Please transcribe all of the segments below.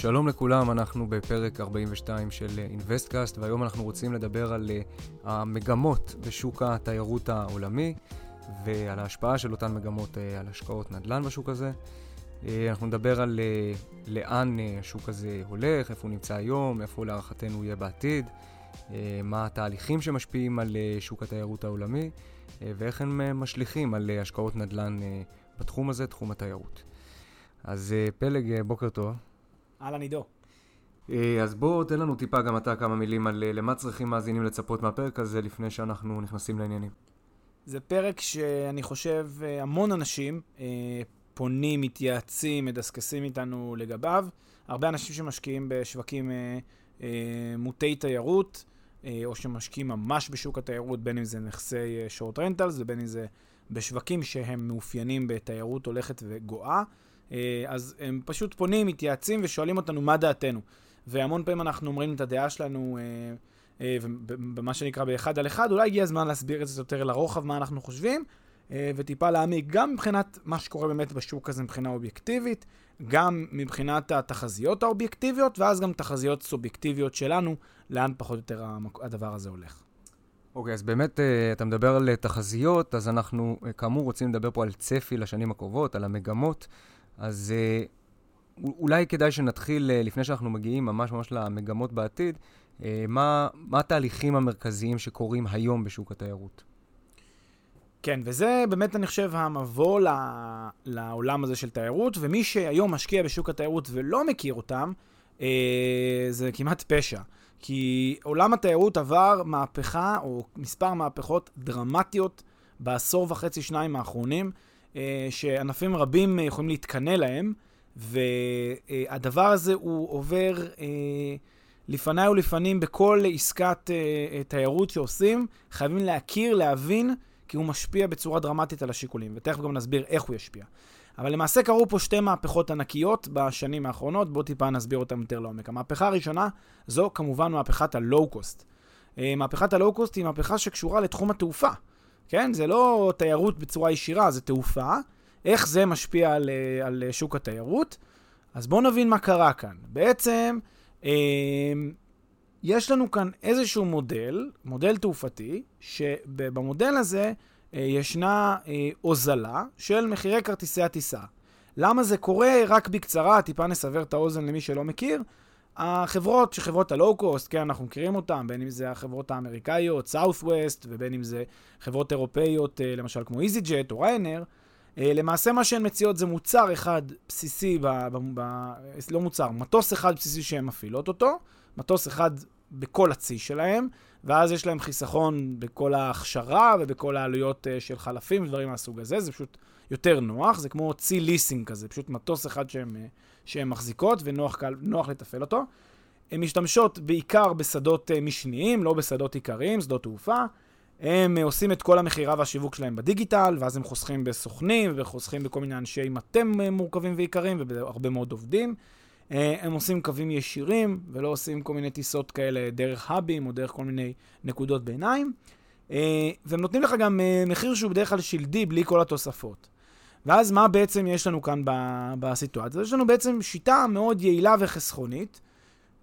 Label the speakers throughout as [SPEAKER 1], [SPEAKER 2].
[SPEAKER 1] שלום לכולם, אנחנו בפרק 42 של אינוויסטקאסט, והיום אנחנו רוצים לדבר על אה, המגמות בשוק התיירות העולמי ועל ההשפעה של אותן מגמות אה, על השקעות נדל"ן בשוק הזה. אה, אנחנו נדבר על לאן השוק הזה הולך, איפה הוא נמצא היום, איפה להערכתנו יהיה בעתיד, מה התהליכים שמשפיעים על שוק התיירות העולמי ואיך הם משליכים על השקעות נדל"ן בתחום הזה, תחום התיירות. אז פלג, בוקר טוב.
[SPEAKER 2] אהלן עידו.
[SPEAKER 1] אה, אז בוא תן לנו טיפה גם אתה כמה מילים על אה, למה צריכים מאזינים לצפות מהפרק הזה לפני שאנחנו נכנסים לעניינים.
[SPEAKER 2] זה פרק שאני חושב אה, המון אנשים פונים, מתייעצים, מדסקסים איתנו לגביו. הרבה אנשים שמשקיעים בשווקים מוטי תיירות, או שמשקיעים ממש בשוק התיירות, בין אם זה נכסי שורט רנטלס ובין אם זה בשווקים שהם מאופיינים בתיירות הולכת וגואה. אה, אז הם פשוט פונים, מתייעצים ושואלים אותנו מה דעתנו. והמון פעמים אנחנו אומרים את הדעה שלנו, אה, אה, במה שנקרא באחד על אחד, אולי הגיע הזמן להסביר את זה יותר לרוחב, מה אנחנו חושבים, וטיפה להעמיק גם מבחינת מה שקורה באמת בשוק הזה מבחינה אובייקטיבית, גם מבחינת התחזיות האובייקטיביות, ואז גם תחזיות סובייקטיביות שלנו, לאן פחות או יותר הדבר הזה הולך.
[SPEAKER 1] אוקיי, okay, אז באמת אתה מדבר על תחזיות, אז אנחנו כאמור רוצים לדבר פה על צפי לשנים הקרובות, על המגמות. אז אה, אולי כדאי שנתחיל, אה, לפני שאנחנו מגיעים ממש ממש למגמות בעתיד, אה, מה, מה התהליכים המרכזיים שקורים היום בשוק התיירות?
[SPEAKER 2] כן, וזה באמת, אני חושב, המבוא לעולם הזה של תיירות, ומי שהיום משקיע בשוק התיירות ולא מכיר אותם, אה, זה כמעט פשע. כי עולם התיירות עבר מהפכה, או מספר מהפכות דרמטיות בעשור וחצי, שניים האחרונים. אה, שענפים רבים יכולים להתקנא להם, והדבר הזה הוא עובר אה, לפניי ולפנים בכל עסקת אה, תיירות שעושים. חייבים להכיר, להבין, כי הוא משפיע בצורה דרמטית על השיקולים, ותכף גם נסביר איך הוא ישפיע. אבל למעשה קרו פה שתי מהפכות ענקיות בשנים האחרונות, בואו טיפה נסביר אותן יותר לעומק. המהפכה הראשונה זו כמובן מהפכת הלואו-קוסט. מהפכת הלואו-קוסט היא מהפכה שקשורה לתחום התעופה. כן? זה לא תיירות בצורה ישירה, זה תעופה. איך זה משפיע על, אה, על שוק התיירות? אז בואו נבין מה קרה כאן. בעצם, אה, יש לנו כאן איזשהו מודל, מודל תעופתי, שבמודל הזה אה, ישנה אה, הוזלה של מחירי כרטיסי הטיסה. למה זה קורה? רק בקצרה, טיפה נסבר את האוזן למי שלא מכיר. החברות, שחברות הלואו-קוסט, כן, אנחנו מכירים אותן, בין אם זה החברות האמריקאיות, Southwest, ובין אם זה חברות אירופאיות, אה, למשל כמו EasyJet או ריינר, אה, למעשה מה שהן מציעות זה מוצר אחד בסיסי, ב, ב, ב, לא מוצר, מטוס אחד בסיסי שהן מפעילות אותו, מטוס אחד בכל הצי שלהם, ואז יש להם חיסכון בכל ההכשרה ובכל העלויות של חלפים ודברים מהסוג הזה, זה פשוט יותר נוח, זה כמו צי ליסינג כזה, פשוט מטוס אחד שהן, שהן מחזיקות ונוח לתפעל אותו. הן משתמשות בעיקר בשדות uh, משניים, לא בשדות עיקריים, שדות תעופה. הם uh, עושים את כל המכירה והשיווק שלהם בדיגיטל, ואז הם חוסכים בסוכנים וחוסכים בכל מיני אנשי מטה מורכבים ויקרים ובהרבה מאוד עובדים. אה, הם עושים קווים ישירים, ולא עושים כל מיני טיסות כאלה דרך האבים או דרך כל מיני נקודות ביניים. אה, והם נותנים לך גם אה, מחיר שהוא בדרך כלל שלדי, בלי כל התוספות. ואז מה בעצם יש לנו כאן בסיטואציה? יש לנו בעצם שיטה מאוד יעילה וחסכונית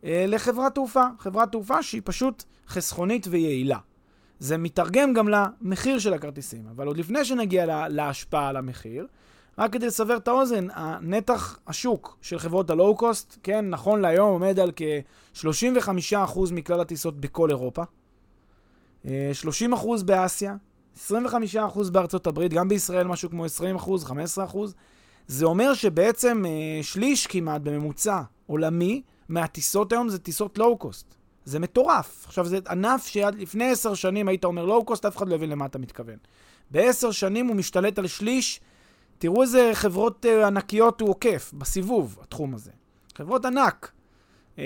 [SPEAKER 2] לחברת תעופה. חברת תעופה שהיא פשוט חסכונית ויעילה. זה מתרגם גם למחיר של הכרטיסים, אבל עוד לפני שנגיע להשפעה על המחיר, רק כדי לסבר את האוזן, הנתח השוק של חברות הלואו-קוסט, כן, נכון להיום עומד על כ-35% מכלל הטיסות בכל אירופה, 30% אה, באסיה, 25% בארצות הברית, גם בישראל משהו כמו 20%, 15%. זה אומר שבעצם אה, שליש כמעט בממוצע עולמי מהטיסות היום זה טיסות לואו-קוסט. זה מטורף. עכשיו, זה ענף שעד לפני עשר שנים היית אומר לואו-קוסט, אף אחד לא הבין למה אתה מתכוון. בעשר שנים הוא משתלט על שליש תראו איזה חברות uh, ענקיות הוא עוקף בסיבוב, התחום הזה. חברות ענק, uh,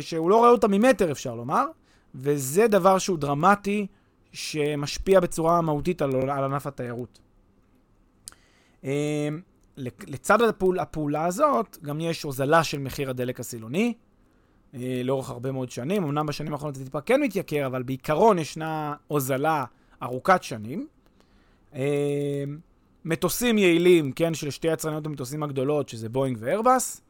[SPEAKER 2] שהוא לא רואה אותה ממטר, אפשר לומר, וזה דבר שהוא דרמטי, שמשפיע בצורה מהותית על, על ענף התיירות. Uh, לצד הפעול, הפעולה הזאת, גם יש הוזלה של מחיר הדלק הסילוני, uh, לאורך הרבה מאוד שנים. אמנם בשנים האחרונות זה טיפה כן מתייקר, אבל בעיקרון ישנה הוזלה ארוכת שנים. Uh, מטוסים יעילים, כן, של שתי יצרניות המטוסים הגדולות, שזה בואינג ואיירבאס,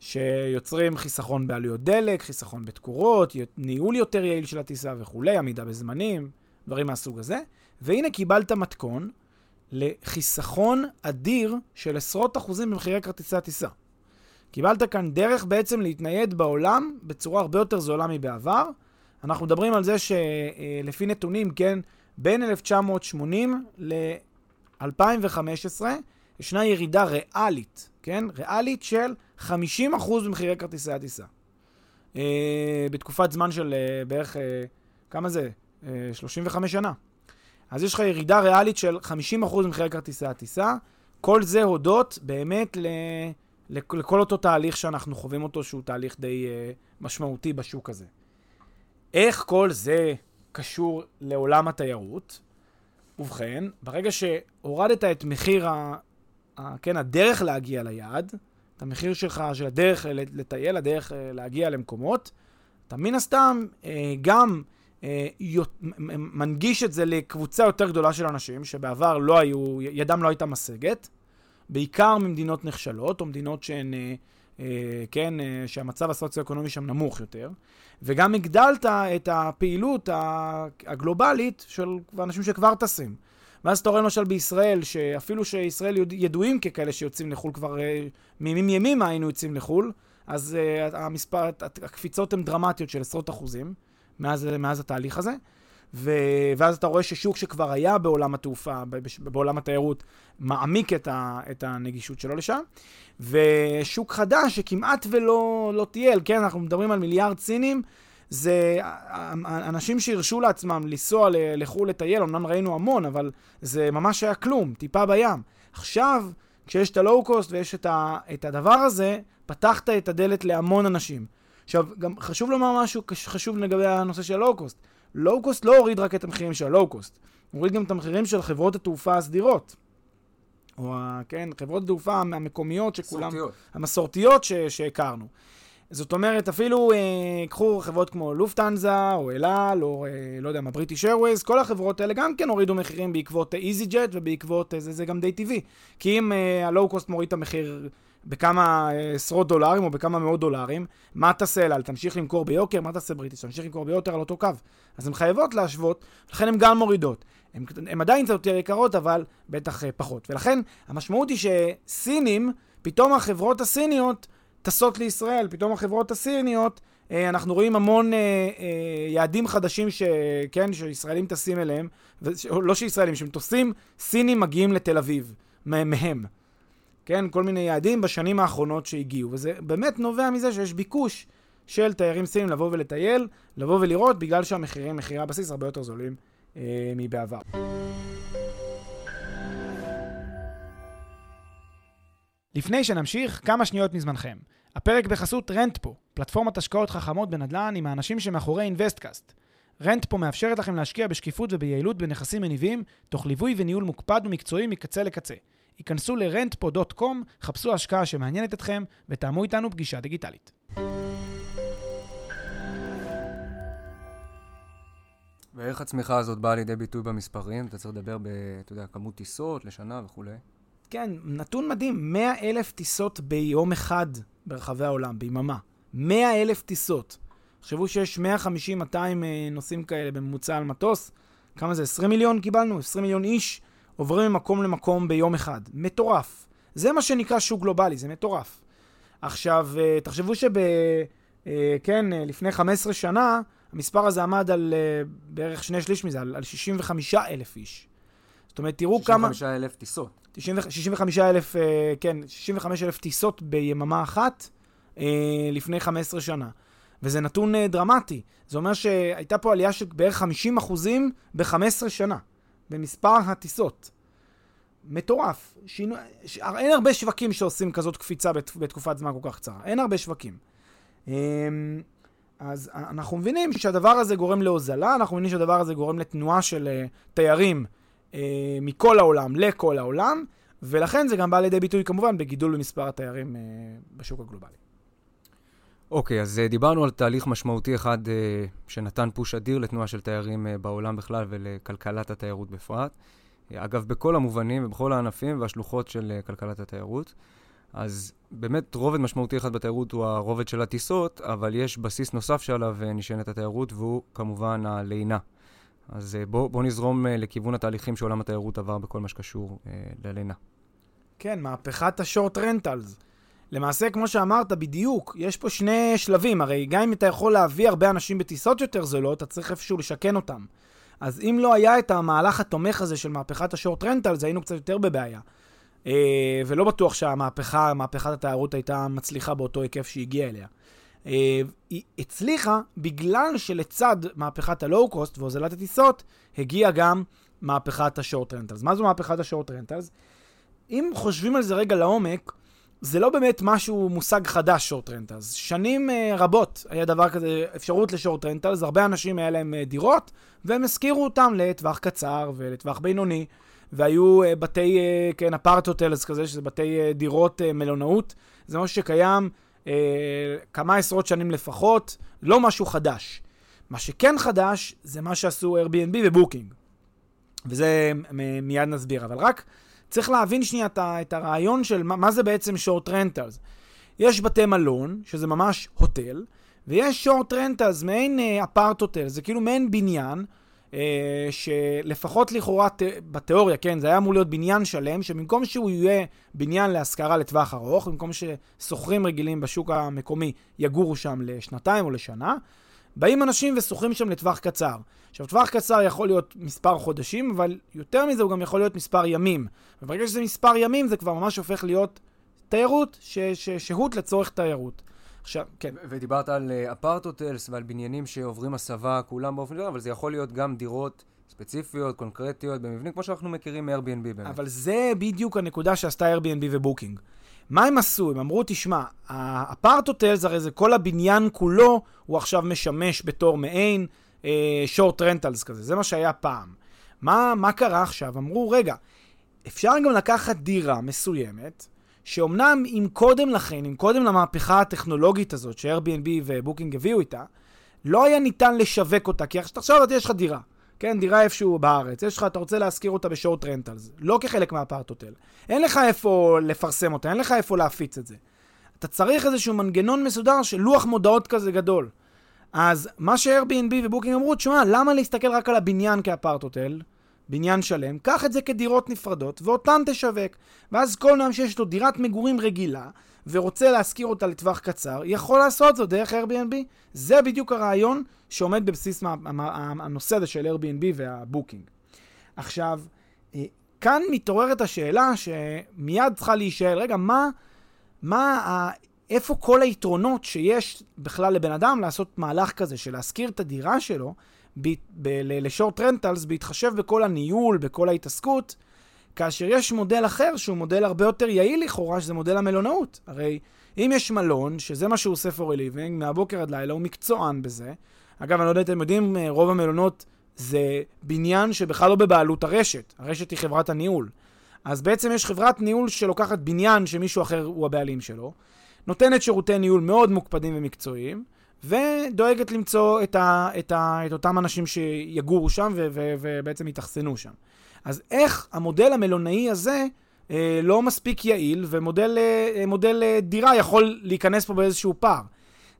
[SPEAKER 2] שיוצרים חיסכון בעלויות דלק, חיסכון בתקורות, ניהול יותר יעיל של הטיסה וכולי, עמידה בזמנים, דברים מהסוג הזה. והנה קיבלת מתכון לחיסכון אדיר של עשרות אחוזים במחירי כרטיסי הטיסה. קיבלת כאן דרך בעצם להתנייד בעולם בצורה הרבה יותר זולה מבעבר. אנחנו מדברים על זה שלפי אה, נתונים, כן, בין 1980 ל-2015, ישנה ירידה ריאלית, כן? ריאלית של 50% במחירי כרטיסי הטיסה. אה, בתקופת זמן של אה, בערך, אה, כמה זה? אה, 35 שנה. אז יש לך ירידה ריאלית של 50% במחירי כרטיסי הטיסה. כל זה הודות באמת ל... לכל אותו תהליך שאנחנו חווים אותו, שהוא תהליך די uh, משמעותי בשוק הזה. איך כל זה קשור לעולם התיירות? ובכן, ברגע שהורדת את מחיר, ה, כן, הדרך להגיע ליעד, את המחיר שלך, של הדרך לטייל, הדרך אה, להגיע למקומות, אתה מן הסתם אה, גם אה, מנגיש את זה לקבוצה יותר גדולה של אנשים, שבעבר לא היו, ידם לא הייתה משגת, בעיקר ממדינות נחשלות, או מדינות שהן, כן, שהמצב הסוציו-אקונומי שם נמוך יותר. וגם הגדלת את הפעילות הגלובלית של אנשים שכבר טסים. ואז אתה רואה למשל בישראל, שאפילו שישראל ידועים ככאלה שיוצאים לחו"ל כבר אה, מימים ימימה היינו יוצאים לחו"ל, אז uh, המספר, הקפיצות הן דרמטיות של עשרות אחוזים מאז, מאז התהליך הזה. ו... ואז אתה רואה ששוק שכבר היה בעולם התעופה, בעולם התיירות, מעמיק את, ה... את הנגישות שלו לשם. ושוק חדש שכמעט ולא לא טייל, כן, אנחנו מדברים על מיליארד סינים, זה אנשים שהרשו לעצמם לנסוע לחו"ל לטייל, אמנם ראינו המון, אבל זה ממש היה כלום, טיפה בים. עכשיו, כשיש את הלואו-קוסט ויש את, ה... את הדבר הזה, פתחת את הדלת להמון אנשים. עכשיו, גם חשוב לומר משהו חשוב לגבי הנושא של הלואו-קוסט. לואו-קוסט לא הוריד רק את המחירים של הלואו-קוסט, הוריד גם את המחירים של חברות התעופה הסדירות. או, כן, חברות התעופה המקומיות שכולם... המסורתיות. המסורתיות ש, שהכרנו. זאת אומרת, אפילו אה, קחו חברות כמו לופטנזה, או אלעל, או אה, לא יודע מה, בריטיש איירווייז, כל החברות האלה גם כן הורידו מחירים בעקבות איזי אה, ג'ט ובעקבות, אה, זה, זה גם די טבעי. כי אם אה, הלואו-קוסט מוריד את המחיר בכמה אה, עשרות דולרים או בכמה מאות דולרים, מה תעשה אל תמשיך למכור ביוקר? מה תעשה בריטיש? תמשיך למכור ביותר על אותו קו. אז הן חייבות להשוות, לכן הן גם מורידות. הן עדיין קצת יותר יקרות, אבל בטח uh, פחות. ולכן המשמעות היא שסינים, פתאום החברות הסיניות טסות לישראל, פתאום החברות הסיניות, uh, אנחנו רואים המון uh, uh, יעדים חדשים ש, כן, שישראלים טסים אליהם, לא שישראלים, שמטוסים סינים מגיעים לתל אביב. מהם. כן, כל מיני יעדים בשנים האחרונות שהגיעו, וזה באמת נובע מזה שיש ביקוש של תיירים סינים לבוא ולטייל, לבוא ולראות, בגלל שהמחירים, מחירי הבסיס הרבה יותר זולים אה, מבעבר. לפני שנמשיך, כמה שניות מזמנכם. הפרק בחסות Rentpo, פלטפורמת השקעות חכמות בנדל"ן עם האנשים שמאחורי InvestCast. Rentpo מאפשרת לכם להשקיע בשקיפות וביעילות בנכסים מניבים, תוך ליווי וניהול מוקפד ומקצועי מקצה לקצה. היכנסו ל-rentpo.com, חפשו השקעה שמעניינת אתכם ותאמו איתנו פגישה דיגיטלית.
[SPEAKER 1] ואיך הצמיחה הזאת באה לידי ביטוי במספרים? אתה צריך לדבר ב, אתה יודע, כמות טיסות לשנה וכולי.
[SPEAKER 2] כן, נתון מדהים, 100 אלף טיסות ביום אחד ברחבי העולם, ביממה. 100 אלף טיסות. תחשבו שיש 150-200 אה, נוסעים כאלה בממוצע על מטוס. כמה זה? 20 מיליון קיבלנו? 20 מיליון איש עוברים ממקום למקום ביום אחד. מטורף. זה מה שנקרא שוק גלובלי, זה מטורף. עכשיו, אה, תחשבו שב... אה, כן, לפני 15 שנה, המספר הזה עמד על בערך שני שליש מזה, על, על 65 אלף איש. זאת אומרת, תראו 65 כמה...
[SPEAKER 1] 65 אלף טיסות.
[SPEAKER 2] 65 אלף, אה, כן, 65 אלף טיסות ביממה אחת אה, לפני 15 שנה. וזה נתון אה, דרמטי. זה אומר שהייתה פה עלייה של בערך 50 אחוזים ב-15 שנה, במספר הטיסות. מטורף. שינו... ש... אין הרבה שווקים שעושים כזאת קפיצה בת... בתקופת זמן כל כך קצרה. אין הרבה שווקים. אז אנחנו מבינים שהדבר הזה גורם להוזלה, אנחנו מבינים שהדבר הזה גורם לתנועה של תיירים אה, מכל העולם לכל העולם, ולכן זה גם בא לידי ביטוי כמובן בגידול במספר התיירים אה, בשוק הגלובלי.
[SPEAKER 1] אוקיי, okay, אז uh, דיברנו על תהליך משמעותי אחד uh, שנתן פוש אדיר לתנועה של תיירים uh, בעולם בכלל ולכלכלת התיירות בפרט. אגב, בכל המובנים ובכל הענפים והשלוחות של כלכלת התיירות. אז באמת רובד משמעותי אחד בתיירות הוא הרובד של הטיסות, אבל יש בסיס נוסף שעליו נשענת התיירות והוא כמובן הלינה. אז אה, בואו בוא נזרום אה, לכיוון התהליכים שעולם התיירות עבר בכל מה שקשור אה, ללינה.
[SPEAKER 2] כן, מהפכת השורט רנטלס. למעשה, כמו שאמרת, בדיוק, יש פה שני שלבים. הרי גם אם אתה יכול להביא הרבה אנשים בטיסות יותר זולות, אתה צריך איפשהו לשכן אותם. אז אם לא היה את המהלך התומך הזה של מהפכת ה short rentals, היינו קצת יותר בבעיה. אה, ולא בטוח שהמהפכה, מהפכת התיירות הייתה מצליחה באותו היקף שהיא הגיעה אליה. אה, היא הצליחה בגלל שלצד מהפכת הלואו-קוסט והוזלת הטיסות, הגיעה גם מהפכת ה short rentals. מה זו מהפכת ה short rentals? אם חושבים על זה רגע לעומק, זה לא באמת משהו, מושג חדש, short rentals. שנים אה, רבות היה דבר כזה, אפשרות ל short rentals, הרבה אנשים היה להם אה, דירות, והם השכירו אותם לטווח קצר ולטווח בינוני, והיו אה, בתי, אה, כן, apart hotels כזה, שזה בתי אה, דירות אה, מלונאות. זה משהו שקיים אה, כמה עשרות שנים לפחות, לא משהו חדש. מה שכן חדש זה מה שעשו Airbnb ובוקינג. וזה מיד נסביר, אבל רק צריך להבין שנייה את הרעיון של מה, מה זה בעצם short rentals. יש בתי מלון, שזה ממש הוטל, ויש שורט רנטלס, מעין אפרט אה, הוטל, זה כאילו מעין בניין, שלפחות לכאורה בתיאוריה, כן, זה היה אמור להיות בניין שלם, שבמקום שהוא יהיה בניין להשכרה לטווח ארוך, במקום ששוכרים רגילים בשוק המקומי יגורו שם לשנתיים או לשנה, באים אנשים ושוכרים שם לטווח קצר. עכשיו, טווח קצר יכול להיות מספר חודשים, אבל יותר מזה הוא גם יכול להיות מספר ימים. וברגע שזה מספר ימים, זה כבר ממש הופך להיות תיירות, שהות לצורך תיירות.
[SPEAKER 1] עכשיו, כן. ודיברת על apart אה, hotels ועל בניינים שעוברים הסבה כולם באופן גדול, אבל זה יכול להיות גם דירות ספציפיות, קונקרטיות, במבנים כמו שאנחנו מכירים מ-Airbnb באמת.
[SPEAKER 2] אבל זה בדיוק הנקודה שעשתה Airbnb ובוקינג. מה הם עשו? הם אמרו, תשמע, ה apart hotels, הרי זה כל הבניין כולו, הוא עכשיו משמש בתור מעין short אה, rentals כזה, זה מה שהיה פעם. מה, מה קרה עכשיו? אמרו, רגע, אפשר גם לקחת דירה מסוימת, שאומנם אם קודם לכן, אם קודם למהפכה הטכנולוגית הזאת ש-Airbnb ובוקינג הביאו איתה, לא היה ניתן לשווק אותה, כי עכשיו יש לך דירה, כן, דירה איפשהו בארץ, יש לך, אתה רוצה להשכיר אותה ב short rentals, לא כחלק מה apart hotel. אין לך איפה לפרסם אותה, אין לך איפה להפיץ את זה. אתה צריך איזשהו מנגנון מסודר של לוח מודעות כזה גדול. אז מה ש-Airbnb ובוקינג אמרו, תשמע, למה להסתכל רק על הבניין כ apart hotel? בניין שלם, קח את זה כדירות נפרדות, ואותן תשווק. ואז כל אדם שיש לו דירת מגורים רגילה, ורוצה להשכיר אותה לטווח קצר, יכול לעשות זאת דרך Airbnb. זה בדיוק הרעיון שעומד בבסיס הנושא הזה של Airbnb והבוקינג. עכשיו, אה, כאן מתעוררת השאלה שמיד צריכה להישאל, רגע, מה, מה, ה, איפה כל היתרונות שיש בכלל לבן אדם לעשות מהלך כזה של להשכיר את הדירה שלו ב, ב, לשורט רנטלס בהתחשב בכל הניהול, בכל ההתעסקות, כאשר יש מודל אחר שהוא מודל הרבה יותר יעיל לכאורה, שזה מודל המלונאות. הרי אם יש מלון, שזה מה שהוא עושה for a living, מהבוקר עד לילה, הוא מקצוען בזה. אגב, אני לא יודע אתם יודעים, רוב המלונות זה בניין שבכלל לא בבעלות הרשת. הרשת היא חברת הניהול. אז בעצם יש חברת ניהול שלוקחת בניין שמישהו אחר הוא הבעלים שלו, נותנת שירותי ניהול מאוד מוקפדים ומקצועיים, ודואגת למצוא את, ה, את, ה, את אותם אנשים שיגורו שם ו, ו, ובעצם יתאכסנו שם. אז איך המודל המלונאי הזה אה, לא מספיק יעיל, ומודל אה, אה, דירה יכול להיכנס פה באיזשהו פער?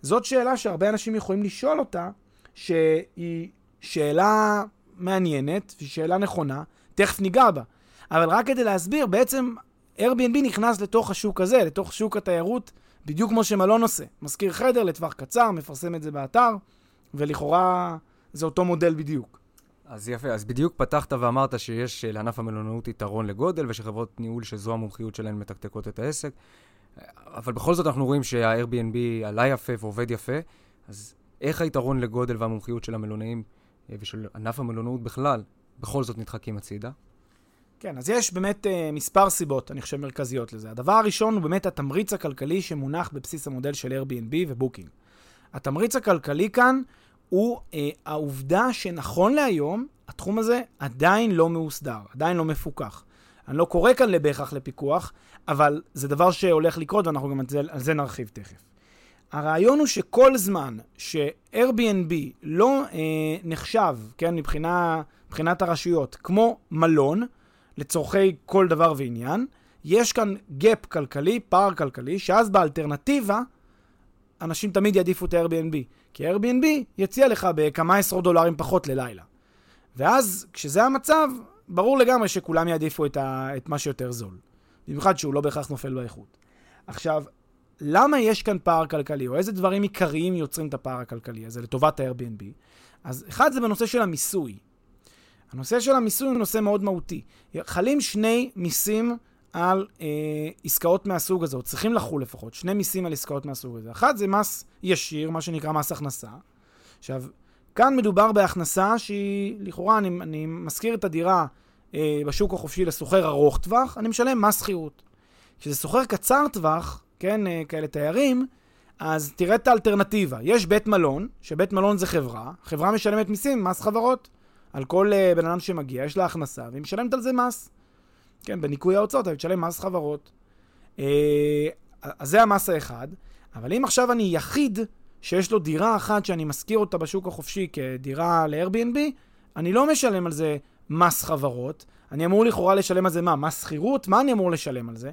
[SPEAKER 2] זאת שאלה שהרבה אנשים יכולים לשאול אותה, שהיא שאלה מעניינת, והיא שאלה נכונה, תכף ניגע בה. אבל רק כדי להסביר, בעצם Airbnb נכנס לתוך השוק הזה, לתוך שוק התיירות, בדיוק כמו שמלון עושה. מזכיר חדר לטווח קצר, מפרסם את זה באתר, ולכאורה זה אותו מודל בדיוק.
[SPEAKER 1] אז יפה, אז בדיוק פתחת ואמרת שיש לענף המלונאות יתרון לגודל, ושחברות ניהול שזו המומחיות שלהן מתקתקות את העסק. אבל בכל זאת אנחנו רואים שה-Airbnb עלה יפה ועובד יפה, אז איך היתרון לגודל והמומחיות של המלונאים אה, ושל ענף המלונאות בכלל, בכל זאת נדחקים הצידה?
[SPEAKER 2] כן, אז יש באמת אה, מספר סיבות, אני חושב, מרכזיות לזה. הדבר הראשון הוא באמת התמריץ הכלכלי שמונח בבסיס המודל של Airbnb ובוקינג. התמריץ הכלכלי כאן הוא אה, העובדה שנכון להיום, התחום הזה עדיין לא מאוסדר, עדיין לא מפוקח. אני לא קורא כאן בהכרח לפיקוח, אבל זה דבר שהולך לקרות ואנחנו גם על זה, על זה נרחיב תכף. הרעיון הוא שכל זמן ש-Airbnb לא אה, נחשב, כן, מבחינה, מבחינת הרשויות, כמו מלון, לצורכי כל דבר ועניין, יש כאן gap כלכלי, פער כלכלי, שאז באלטרנטיבה, אנשים תמיד יעדיפו את ה-Airbnb. כי Airbnb יציע לך בכמה עשרות דולרים פחות ללילה. ואז, כשזה המצב, ברור לגמרי שכולם יעדיפו את, ה, את מה שיותר זול. במיוחד שהוא לא בהכרח נופל באיכות. עכשיו, למה יש כאן פער כלכלי, או איזה דברים עיקריים יוצרים את הפער הכלכלי הזה לטובת ה-Airbnb? אז אחד זה בנושא של המיסוי. הנושא של המיסוי הוא נושא מאוד מהותי. חלים שני מיסים על אה, עסקאות מהסוג הזה, או צריכים לחול לפחות, שני מיסים על עסקאות מהסוג הזה. אחד זה מס ישיר, מה שנקרא מס הכנסה. עכשיו, כאן מדובר בהכנסה שהיא, לכאורה, אני, אני משכיר את הדירה אה, בשוק החופשי לסוחר ארוך טווח, אני משלם מס שכירות. כשזה סוחר קצר טווח, כן, אה, כאלה תיירים, אז תראה את האלטרנטיבה. יש בית מלון, שבית מלון זה חברה, חברה משלמת מיסים, מס חברות. על כל uh, בן אדם שמגיע, יש לה הכנסה, והיא משלמת על זה מס. כן, בניכוי ההוצאות, היא משלם מס חברות. Uh, אז זה המס האחד. אבל אם עכשיו אני יחיד, שיש לו דירה אחת שאני משכיר אותה בשוק החופשי כדירה ל-Airbnb, אני לא משלם על זה מס חברות. אני אמור לכאורה לשלם על זה מה? מס שכירות? מה אני אמור לשלם על זה?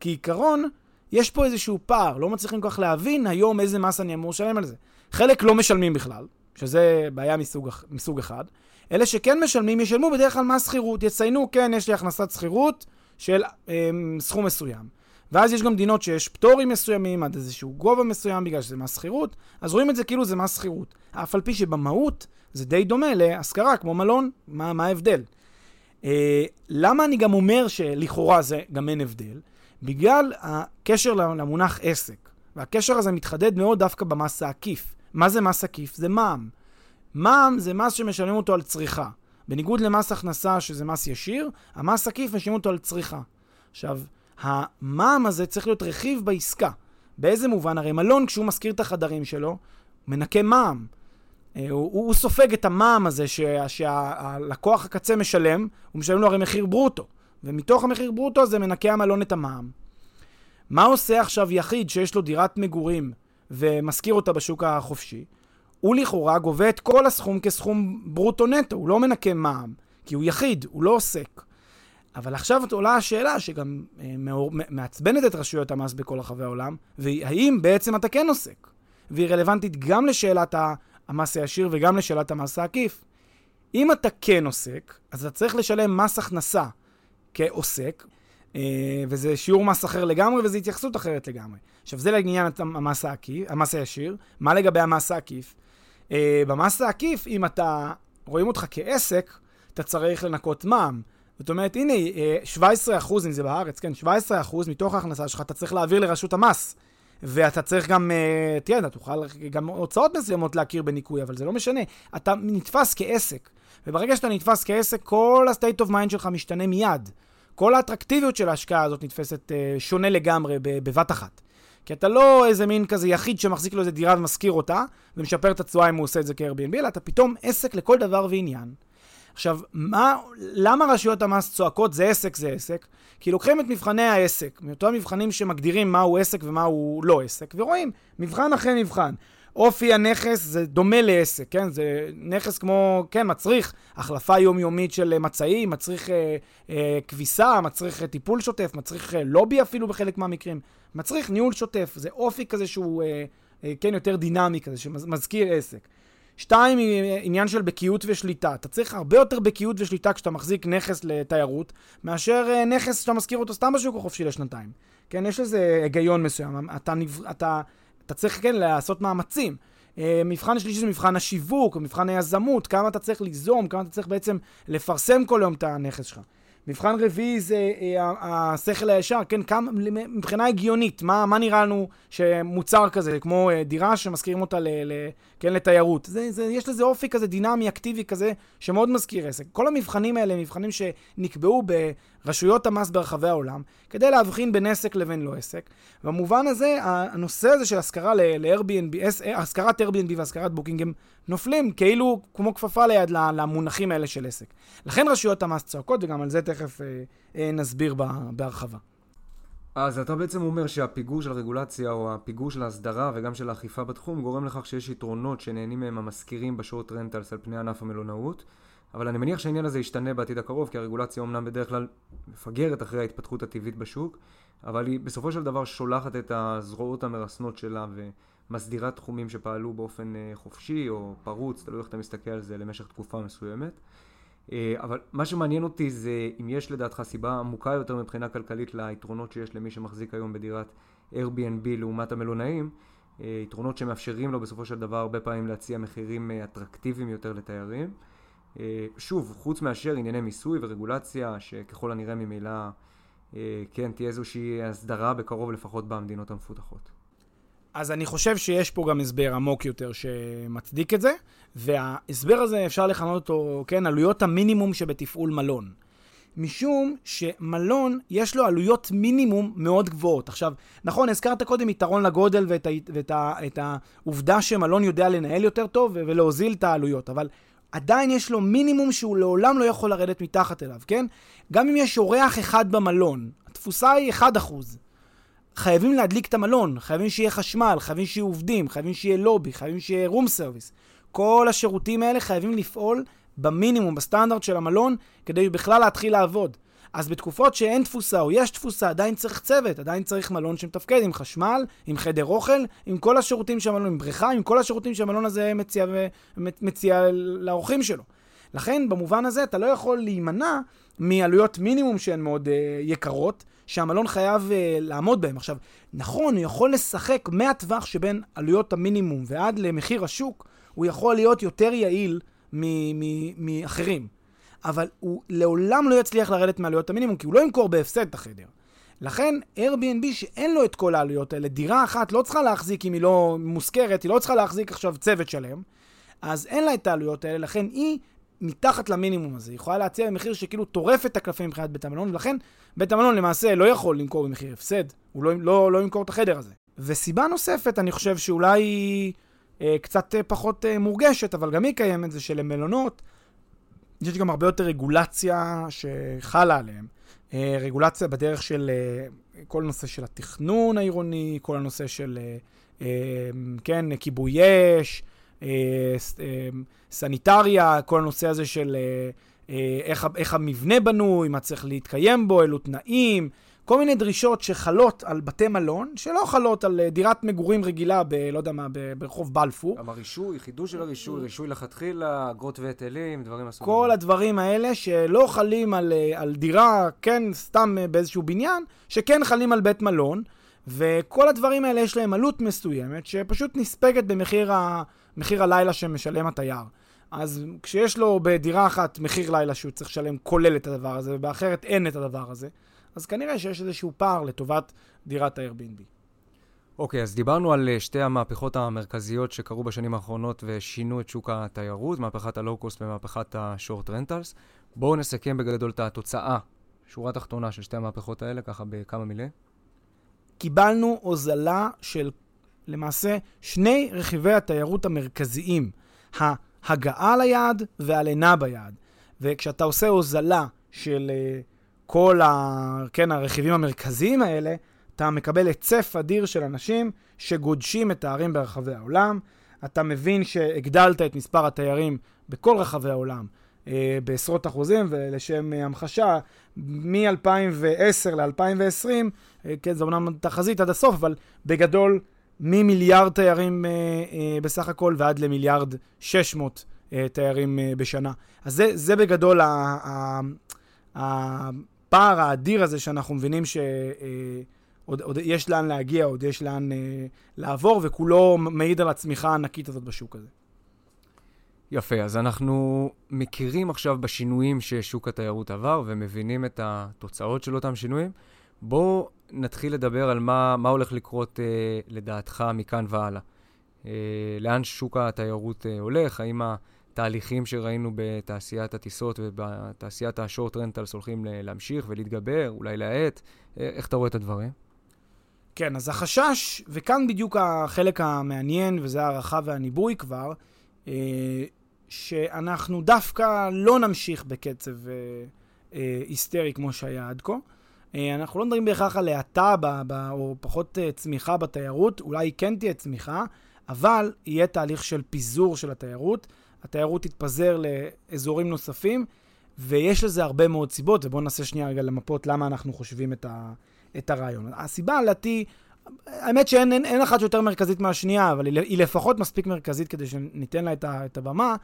[SPEAKER 2] כי עיקרון, יש פה איזשהו פער, לא מצליחים כל כך להבין היום איזה מס אני אמור לשלם על זה. חלק לא משלמים בכלל, שזה בעיה מסוג, מסוג אחד. אלה שכן משלמים, ישלמו בדרך כלל מס שכירות. יציינו, כן, יש לי הכנסת שכירות של אה, סכום מסוים. ואז יש גם מדינות שיש פטורים מסוימים עד איזשהו גובה מסוים בגלל שזה מס שכירות, אז רואים את זה כאילו זה מס שכירות. אף על פי שבמהות זה די דומה להשכרה, כמו מלון, מה, מה ההבדל? אה, למה אני גם אומר שלכאורה זה גם אין הבדל? בגלל הקשר למונח עסק. והקשר הזה מתחדד מאוד דווקא במס העקיף. מה זה מס עקיף? זה מע"מ. מע"מ זה מס שמשלמים אותו על צריכה. בניגוד למס הכנסה, שזה מס ישיר, המס עקיף משלמים אותו על צריכה. עכשיו, המע"מ הזה צריך להיות רכיב בעסקה. באיזה מובן? הרי מלון, כשהוא משכיר את החדרים שלו, מנקה מע"מ. אה, הוא, הוא סופג את המע"מ הזה שהלקוח שה, הקצה משלם, הוא משלם לו הרי מחיר ברוטו. ומתוך המחיר ברוטו הזה מנקה המלון את המע"מ. מה עושה עכשיו יחיד שיש לו דירת מגורים ומשכיר אותה בשוק החופשי? הוא לכאורה גובה את כל הסכום כסכום ברוטו נטו, הוא לא מנקה מע"מ, כי הוא יחיד, הוא לא עוסק. אבל עכשיו עולה השאלה שגם אה, מעצבנת את רשויות המס בכל רחבי העולם, והאם בעצם אתה כן עוסק? והיא רלוונטית גם לשאלת המס הישיר וגם לשאלת המס העקיף. אם אתה כן עוסק, אז אתה צריך לשלם מס הכנסה כעוסק, אה, וזה שיעור מס אחר לגמרי, וזו התייחסות אחרת לגמרי. עכשיו, זה לעניין המס, העקיף, המס הישיר. מה לגבי המס העקיף? Uh, במס העקיף, אם אתה, רואים אותך כעסק, אתה צריך לנקות מע"מ. זאת אומרת, הנה, 17 אה, אחוז, אם זה בארץ, כן, 17 אחוז מתוך ההכנסה שלך אתה צריך להעביר לרשות המס. ואתה צריך גם, אה, תראה, אתה תוכל גם הוצאות מסוימות להכיר בניכוי, אבל זה לא משנה. אתה נתפס כעסק. וברגע שאתה נתפס כעסק, כל ה-state of mind שלך משתנה מיד. כל האטרקטיביות של ההשקעה הזאת נתפסת uh, שונה לגמרי בבת אחת. כי אתה לא איזה מין כזה יחיד שמחזיק לו איזה דירה ומשכיר אותה, ומשפר את התשואה אם הוא עושה את זה כ-Airbnb, אלא אתה פתאום עסק לכל דבר ועניין. עכשיו, מה, למה רשויות המס צועקות זה עסק זה עסק? כי לוקחים את מבחני העסק, מאותם מבחנים שמגדירים מהו עסק ומהו לא עסק, ורואים מבחן אחרי מבחן. אופי הנכס זה דומה לעסק, כן? זה נכס כמו, כן, מצריך החלפה יומיומית של מצעים, מצריך אה, אה, כביסה, מצריך אה, טיפול שוטף, מצריך אה, לובי אפילו בחלק מהמקרים, מצריך ניהול שוטף, זה אופי כזה שהוא, אה, אה, כן, יותר דינמי כזה, שמזכיר עסק. שתיים, עניין של בקיאות ושליטה. אתה צריך הרבה יותר בקיאות ושליטה כשאתה מחזיק נכס לתיירות, מאשר אה, נכס שאתה משכיר אותו סתם בשוק החופשי לשנתיים. כן, יש לזה היגיון מסוים. אתה, אתה, אתה צריך, כן, לעשות מאמצים. אה, מבחן שלישי זה מבחן השיווק, מבחן היזמות, כמה אתה צריך ליזום, כמה אתה צריך בעצם לפרסם כל יום את הנכס שלך. מבחן רביעי זה אה, השכל הישר, כן, כמה, מבחינה הגיונית, מה, מה נראה לנו שמוצר כזה, כמו אה, דירה שמזכירים אותה ל, ל, כן, לתיירות. זה, זה, יש לזה אופי כזה דינמי, אקטיבי כזה, שמאוד מזכיר עסק. כל המבחנים האלה הם מבחנים שנקבעו ברשויות המס ברחבי העולם, כדי להבחין בין עסק לבין לא עסק. במובן הזה, הנושא הזה של השכרה ל-Airbnb, אה, השכרת Airbnb והשכרת בוקינג הם נופלים כאילו כמו כפפה ליד למונחים האלה של עסק. לכן רשויות המס צועקות, וגם על זה תכף אה, אה, נסביר בהרחבה.
[SPEAKER 1] אז אתה בעצם אומר שהפיגור של הרגולציה או הפיגור של ההסדרה וגם של האכיפה בתחום גורם לכך שיש יתרונות שנהנים מהם המשכירים ב short rentals על פני ענף המלונאות אבל אני מניח שהעניין הזה ישתנה בעתיד הקרוב כי הרגולציה אומנם בדרך כלל מפגרת אחרי ההתפתחות הטבעית בשוק אבל היא בסופו של דבר שולחת את הזרועות המרסנות שלה ומסדירה תחומים שפעלו באופן אה, חופשי או פרוץ, תלוי איך אתה מסתכל על זה למשך תקופה מסוימת אה, אבל מה שמעניין אותי זה אם יש לדעתך סיבה עמוקה יותר מבחינה כלכלית ליתרונות שיש למי שמחזיק היום בדירת Airbnb לעומת המלונאים, אה, יתרונות שמאפשרים לו בסופו של דבר הרבה פעמים להציע מחירים אטרקטיביים יותר לתיירים. שוב, חוץ מאשר ענייני מיסוי ורגולציה, שככל הנראה ממילא כן תהיה איזושהי הסדרה בקרוב לפחות במדינות המפותחות.
[SPEAKER 2] אז אני חושב שיש פה גם הסבר עמוק יותר שמצדיק את זה, וההסבר הזה אפשר לכנות אותו, כן, עלויות המינימום שבתפעול מלון. משום שמלון יש לו עלויות מינימום מאוד גבוהות. עכשיו, נכון, הזכרת קודם יתרון לגודל ואת, ה, ואת ה, העובדה שמלון יודע לנהל יותר טוב ולהוזיל את העלויות, אבל עדיין יש לו מינימום שהוא לעולם לא יכול לרדת מתחת אליו, כן? גם אם יש אורח אחד במלון, התפוסה היא 1%. חייבים להדליק את המלון, חייבים שיהיה חשמל, חייבים שיהיו עובדים, חייבים שיהיה לובי, חייבים שיהיה room service. כל השירותים האלה חייבים לפעול במינימום, בסטנדרט של המלון, כדי בכלל להתחיל לעבוד. אז בתקופות שאין תפוסה או יש תפוסה, עדיין צריך צוות, עדיין צריך מלון שמתפקד עם חשמל, עם חדר אוכל, עם כל השירותים שהמלון, עם בריכה, עם כל השירותים שהמלון הזה מציע, מציע לאורחים שלו. לכן, במובן הזה, אתה לא יכול להימנע מעלויות מינימום שהן מאוד uh, יקרות, שהמלון חייב uh, לעמוד בהן. עכשיו, נכון, הוא יכול לשחק מהטווח שבין עלויות המינימום ועד למחיר השוק, הוא יכול להיות יותר יעיל מאחרים. אבל הוא לעולם לא יצליח לרדת מעלויות המינימום, כי הוא לא ימכור בהפסד את החדר. לכן Airbnb שאין לו את כל העלויות האלה, דירה אחת לא צריכה להחזיק אם היא לא מושכרת, היא לא צריכה להחזיק עכשיו צוות שלם, אז אין לה את העלויות האלה, לכן היא מתחת למינימום הזה. היא יכולה להציע במחיר שכאילו טורף את הקלפים מבחינת בית המלון, ולכן בית המלון למעשה לא יכול למכור במחיר הפסד, הוא לא, לא, לא ימכור את החדר הזה. וסיבה נוספת, אני חושב שאולי היא אה, קצת אה, פחות אה, מורגשת, אבל גם היא קיימת, זה שלמלונות יש גם הרבה יותר רגולציה שחלה עליהם. אה, רגולציה בדרך של אה, כל נושא של התכנון העירוני, כל הנושא של, אה, כן, כיבוי אש, סניטריה, כל הנושא הזה של איך, איך המבנה בנוי, מה צריך להתקיים בו, אילו תנאים, כל מיני דרישות שחלות על בתי מלון, שלא חלות על דירת מגורים רגילה ב... לא יודע מה, ברחוב בלפור.
[SPEAKER 1] גם הרישוי, חידוש של הרישוי, רישוי לכתחילה, אגרות והיטלים, דברים
[SPEAKER 2] מסוימים. כל הדברים האלה שלא חלים על, על דירה, כן, סתם באיזשהו בניין, שכן חלים על בית מלון, וכל הדברים האלה יש להם עלות מסוימת, שפשוט נספגת במחיר ה... מחיר הלילה שמשלם התייר. אז כשיש לו בדירה אחת מחיר לילה שהוא צריך לשלם כולל את הדבר הזה, ובאחרת אין את הדבר הזה, אז כנראה שיש איזשהו פער לטובת דירת ה-Airbnb.
[SPEAKER 1] אוקיי, okay, אז דיברנו על אה, שתי המהפכות המרכזיות שקרו בשנים האחרונות ושינו את שוק התיירות, מהפכת הלואו-קוסט ומהפכת השורט רנטלס. בואו נסכם בגדול את התוצאה, שורה תחתונה של שתי המהפכות האלה, ככה בכמה מילים.
[SPEAKER 2] קיבלנו הוזלה של למעשה שני רכיבי התיירות המרכזיים, ההגעה ליעד והלינה ביעד. וכשאתה עושה הוזלה של uh, כל ה, כן, הרכיבים המרכזיים האלה, אתה מקבל היצף אדיר של אנשים שגודשים את הערים ברחבי העולם. אתה מבין שהגדלת את מספר התיירים בכל רחבי העולם אה, בעשרות אחוזים, ולשם המחשה, מ-2010 ל-2020, אה, כן, זו אומנם תחזית עד הסוף, אבל בגדול, ממיליארד תיירים אה, אה, בסך הכל ועד למיליארד 600 אה, תיירים אה, בשנה. אז זה, זה בגדול הפער האדיר הזה שאנחנו מבינים ש... אה, עוד, יש לאן להגיע, עוד יש לאן אה, לעבור, וכולו מעיד על הצמיחה הענקית הזאת בשוק הזה.
[SPEAKER 1] יפה, אז אנחנו מכירים עכשיו בשינויים ששוק התיירות עבר ומבינים את התוצאות של אותם שינויים. בואו נתחיל לדבר על מה, מה הולך לקרות אה, לדעתך מכאן והלאה. אה, לאן שוק התיירות אה, הולך? האם התהליכים שראינו בתעשיית הטיסות ובתעשיית השורט רנטלס הולכים להמשיך ולהתגבר, אולי להאט? אה, איך אתה רואה את הדברים?
[SPEAKER 2] כן, אז החשש, וכאן בדיוק החלק המעניין, וזה הערכה והניבוי כבר, אה, שאנחנו דווקא לא נמשיך בקצב אה, היסטרי כמו שהיה עד כה. אנחנו לא מדברים בהכרח על האטה או פחות צמיחה בתיירות, אולי כן תהיה צמיחה, אבל יהיה תהליך של פיזור של התיירות. התיירות תתפזר לאזורים נוספים, ויש לזה הרבה מאוד סיבות, ובואו ננסה שנייה רגע למפות למה אנחנו חושבים את, ה, את הרעיון. הסיבה לדעתי, האמת שאין אין, אין אחת שיותר מרכזית מהשנייה, אבל היא, היא לפחות מספיק מרכזית כדי שניתן לה את, ה, את הבמה,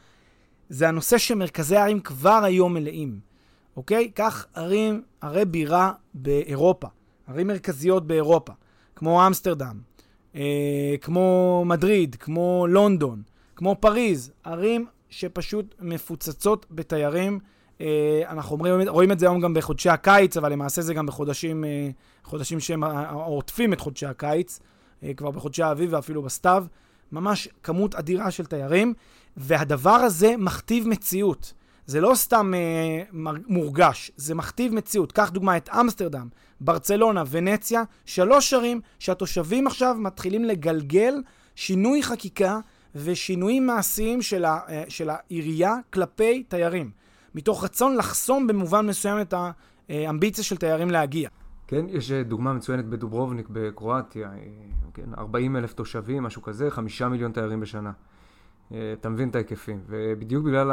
[SPEAKER 2] זה הנושא שמרכזי הערים כבר היום מלאים, אוקיי? קח ערים, ערי בירה באירופה, ערים מרכזיות באירופה, כמו אמסטרדם, אה, כמו מדריד, כמו לונדון, כמו פריז, ערים שפשוט מפוצצות בתיירים. אה, אנחנו אומרים, רואים את זה היום גם בחודשי הקיץ, אבל למעשה זה גם בחודשים אה, חודשים שהם עוטפים את חודשי הקיץ, אה, כבר בחודשי האביב ואפילו בסתיו. ממש כמות אדירה של תיירים, והדבר הזה מכתיב מציאות. זה לא סתם אה, מורגש, זה מכתיב מציאות. קח דוגמא את אמסטרדם, ברצלונה, ונציה, שלוש ערים שהתושבים עכשיו מתחילים לגלגל שינוי חקיקה ושינויים מעשיים של, ה, אה, של העירייה כלפי תיירים. מתוך רצון לחסום במובן מסוים את האמביציה של תיירים להגיע.
[SPEAKER 1] כן, יש אה, דוגמה מצוינת בדוברובניק בקרואטיה, אה, כן, 40 אלף תושבים, משהו כזה, חמישה מיליון תיירים בשנה. אתה מבין את ההיקפים. ובדיוק בגלל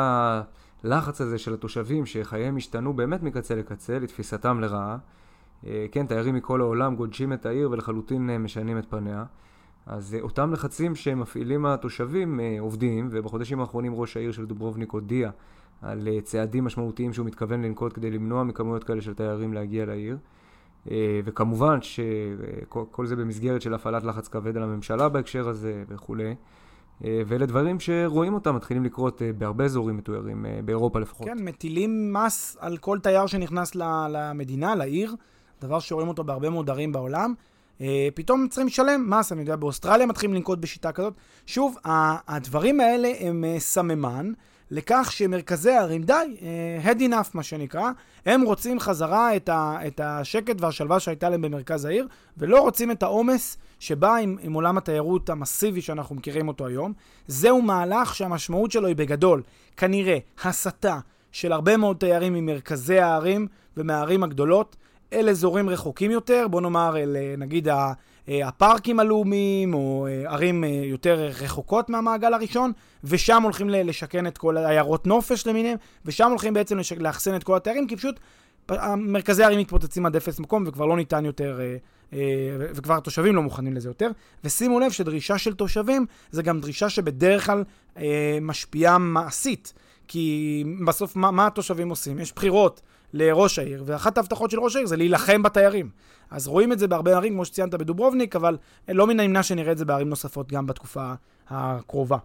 [SPEAKER 1] הלחץ הזה של התושבים, שחייהם השתנו באמת מקצה לקצה, לתפיסתם לרעה, כן, תיירים מכל העולם גודשים את העיר ולחלוטין משנים את פניה. אז אותם לחצים שמפעילים התושבים עובדים, ובחודשים האחרונים ראש העיר של דוברובניק הודיע על צעדים משמעותיים שהוא מתכוון לנקוט כדי למנוע מכמויות כאלה של תיירים להגיע לעיר. אה, וכמובן שכל זה במסגרת של הפעלת לחץ כבד על הממשלה בהקשר הזה וכולי. אה, ואלה דברים שרואים אותם מתחילים לקרות אה, בהרבה אזורים מתוירים, באירופה לפחות.
[SPEAKER 2] כן, מטילים מס על כל תייר שנכנס למדינה, לעיר, דבר שרואים אותו בהרבה מאוד ערים בעולם. פתאום צריכים לשלם מס, אני יודע, באוסטרליה מתחילים לנקוט בשיטה כזאת. שוב, הדברים האלה הם סממן. לכך שמרכזי הערים, די, uh, head enough מה שנקרא, הם רוצים חזרה את, ה, את השקט והשלווה שהייתה להם במרכז העיר, ולא רוצים את העומס שבא עם, עם עולם התיירות המסיבי שאנחנו מכירים אותו היום. זהו מהלך שהמשמעות שלו היא בגדול, כנראה, הסטה של הרבה מאוד תיירים ממרכזי הערים ומהערים הגדולות אל אזורים רחוקים יותר, בוא נאמר אל אה, נגיד אה, הפארקים הלאומיים, או אה, ערים יותר רחוקות מהמעגל הראשון, ושם הולכים לשכן את כל עיירות נופש למיניהם, ושם הולכים בעצם לאחסן את כל התיירים, כי פשוט מרכזי הערים מתפוצצים עד אפס מקום, וכבר לא ניתן יותר, וכבר התושבים לא מוכנים לזה יותר. ושימו לב שדרישה של תושבים זה גם דרישה שבדרך כלל משפיעה מעשית. כי בסוף, מה, מה התושבים עושים? יש בחירות לראש העיר, ואחת ההבטחות של ראש העיר זה להילחם בתיירים. אז רואים את זה בהרבה ערים, כמו שציינת בדוברובניק, אבל לא מן הנמנע שנראה את זה בערים נוספות גם בתקופה הקרובה.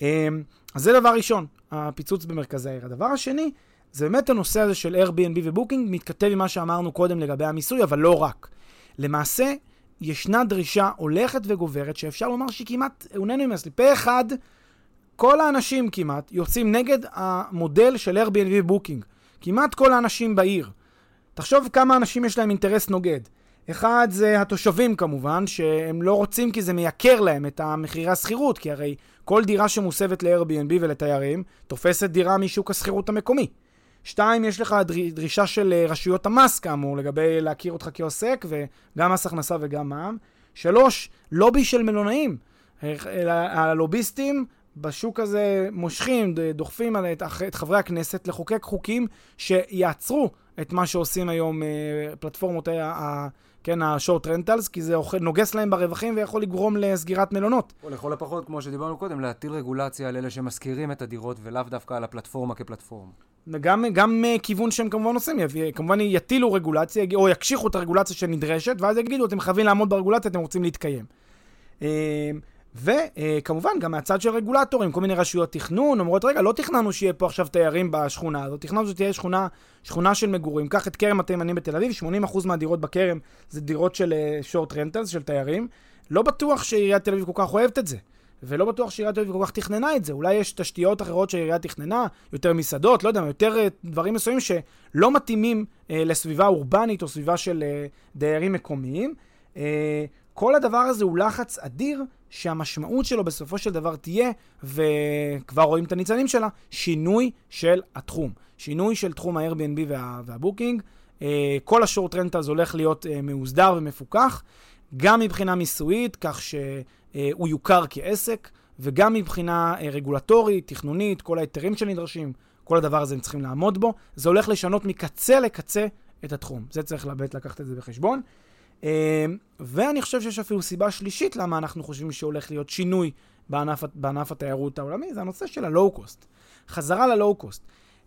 [SPEAKER 2] אמ, אז זה דבר ראשון. הפיצוץ במרכזי העיר. הדבר השני, זה באמת הנושא הזה של Airbnb ובוקינג, מתכתב עם מה שאמרנו קודם לגבי המיסוי, אבל לא רק. למעשה, ישנה דרישה הולכת וגוברת, שאפשר לומר שהיא כמעט, unanimously, פה אחד, כל האנשים כמעט יוצאים נגד המודל של Airbnb ובוקינג. כמעט כל האנשים בעיר. תחשוב כמה אנשים יש להם אינטרס נוגד. אחד זה התושבים כמובן, שהם לא רוצים כי זה מייקר להם את המחירי השכירות, כי הרי כל דירה שמוסבת ל-Airbnb ולתיירים, תופסת דירה משוק השכירות המקומי. שתיים, יש לך דרישה של אה, רשויות המס, כאמור, לגבי להכיר אותך כעוסק, וגם מס הכנסה וגם מע"מ. שלוש, לובי של מלונאים. הלוביסטים בשוק הזה מושכים, דוחפים את, את חברי הכנסת לחוקק חוקים שיעצרו את מה שעושים היום אה, פלטפורמות ה... כן, השורט רנטלס, כי זה נוגס להם ברווחים ויכול לגרום לסגירת מלונות.
[SPEAKER 1] או לכל הפחות, כמו שדיברנו קודם, להטיל רגולציה על אלה שמשכירים את הדירות ולאו דווקא על הפלטפורמה כפלטפורמה.
[SPEAKER 2] גם, גם uh, כיוון שהם כמובן עושים, כמובן יטילו רגולציה, או יקשיחו את הרגולציה שנדרשת, ואז יגידו, אתם חייבים לעמוד ברגולציה, אתם רוצים להתקיים. וכמובן, גם מהצד של רגולטורים, כל מיני רשויות תכנון, אומרות, רגע, לא תכננו שיהיה פה עכשיו תיירים בשכונה הזאת, תכננו שתהיה שכונה, שכונה של מגורים. קח את כרם התימנים בתל אביב, 80% מהדירות בכרם זה דירות של שורט uh, רנטלס, של תיירים. לא בטוח שעיריית תל אביב כל כך אוהבת את זה. ולא בטוח שעיריית תל אביב כל כך תכננה את זה. אולי יש תשתיות אחרות שהעירייה תכננה, יותר מסעדות, לא יודע, יותר uh, דברים מסוימים שלא מתאימים uh, לסביבה אורבנית או סביבה של uh, דיירים מקומיים. Uh, כל הדבר הזה הוא לחץ אדיר שהמשמעות שלו בסופו של דבר תהיה, וכבר רואים את הניצנים שלה, שינוי של התחום. שינוי של תחום ה-Airbnb וה- והבוקינג. אה, כל השורט רנטלס הולך להיות אה, מאוסדר ומפוקח, גם מבחינה מיסויית, כך שהוא יוכר כעסק, וגם מבחינה אה, רגולטורית, תכנונית, כל ההיתרים שנדרשים, כל הדבר הזה הם צריכים לעמוד בו. זה הולך לשנות מקצה לקצה את התחום. זה צריך לבית לקחת את זה בחשבון. אמ, ואני חושב שיש אפילו סיבה שלישית למה אנחנו חושבים שהולך להיות שינוי בענף, בענף התיירות העולמי, זה הנושא של הלואו-קוסט. חזרה ללואו-קוסט.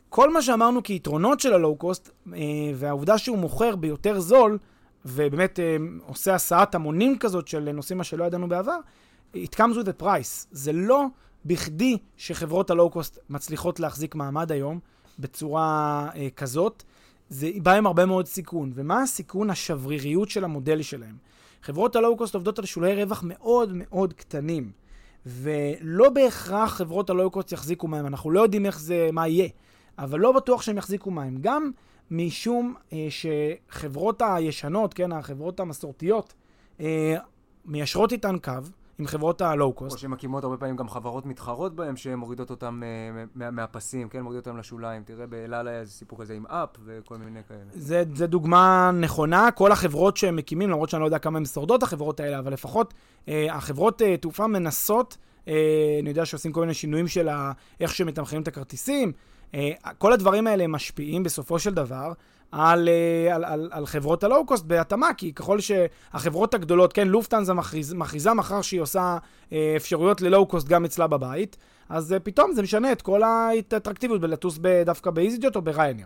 [SPEAKER 2] כל מה שאמרנו כיתרונות של הלואו-קוסט, אה, והעובדה שהוא מוכר ביותר זול, ובאמת אה, עושה הסעת המונים כזאת של נושאים מה שלא ידענו בעבר, it comes with a price. זה לא בכדי שחברות הלואו-קוסט מצליחות להחזיק מעמד היום בצורה אה, כזאת. זה בא עם הרבה מאוד סיכון. ומה הסיכון? השבריריות של המודל שלהם. חברות הלואו-קוסט עובדות על שולי רווח מאוד מאוד קטנים, ולא בהכרח חברות הלואו-קוסט יחזיקו מים. אנחנו לא יודעים איך זה, מה יהיה, אבל לא בטוח שהם יחזיקו מים. גם משום אה, שחברות הישנות, כן, החברות המסורתיות, אה, מיישרות איתן קו, עם חברות הלואו-קוסט.
[SPEAKER 1] או שמקימות הרבה פעמים גם חברות מתחרות בהן, שהן מורידות אותן uh, מה, מהפסים, כן? מורידות אותן לשוליים. תראה, באלעל היה איזה סיפור כזה עם אפ וכל מיני כאלה.
[SPEAKER 2] זה, זה דוגמה נכונה. כל החברות שהם מקימים, למרות שאני לא יודע כמה הן שורדות, החברות האלה, אבל לפחות אה, החברות אה, תעופה מנסות, אה, אני יודע שעושים כל מיני שינויים של איך שמתמחרים את הכרטיסים. אה, כל הדברים האלה משפיעים בסופו של דבר על, אה, על, על, על חברות הלואו-קוסט בהתאמה, כי ככל שהחברות הגדולות, כן, לופטנזה מכריז, מכריזה מחר שהיא עושה אה, אפשרויות ללואו-קוסט גם אצלה בבית, אז אה, פתאום זה משנה את כל האטרקטיביות בלטוס דווקא באיזיג'ט או בריינאייר.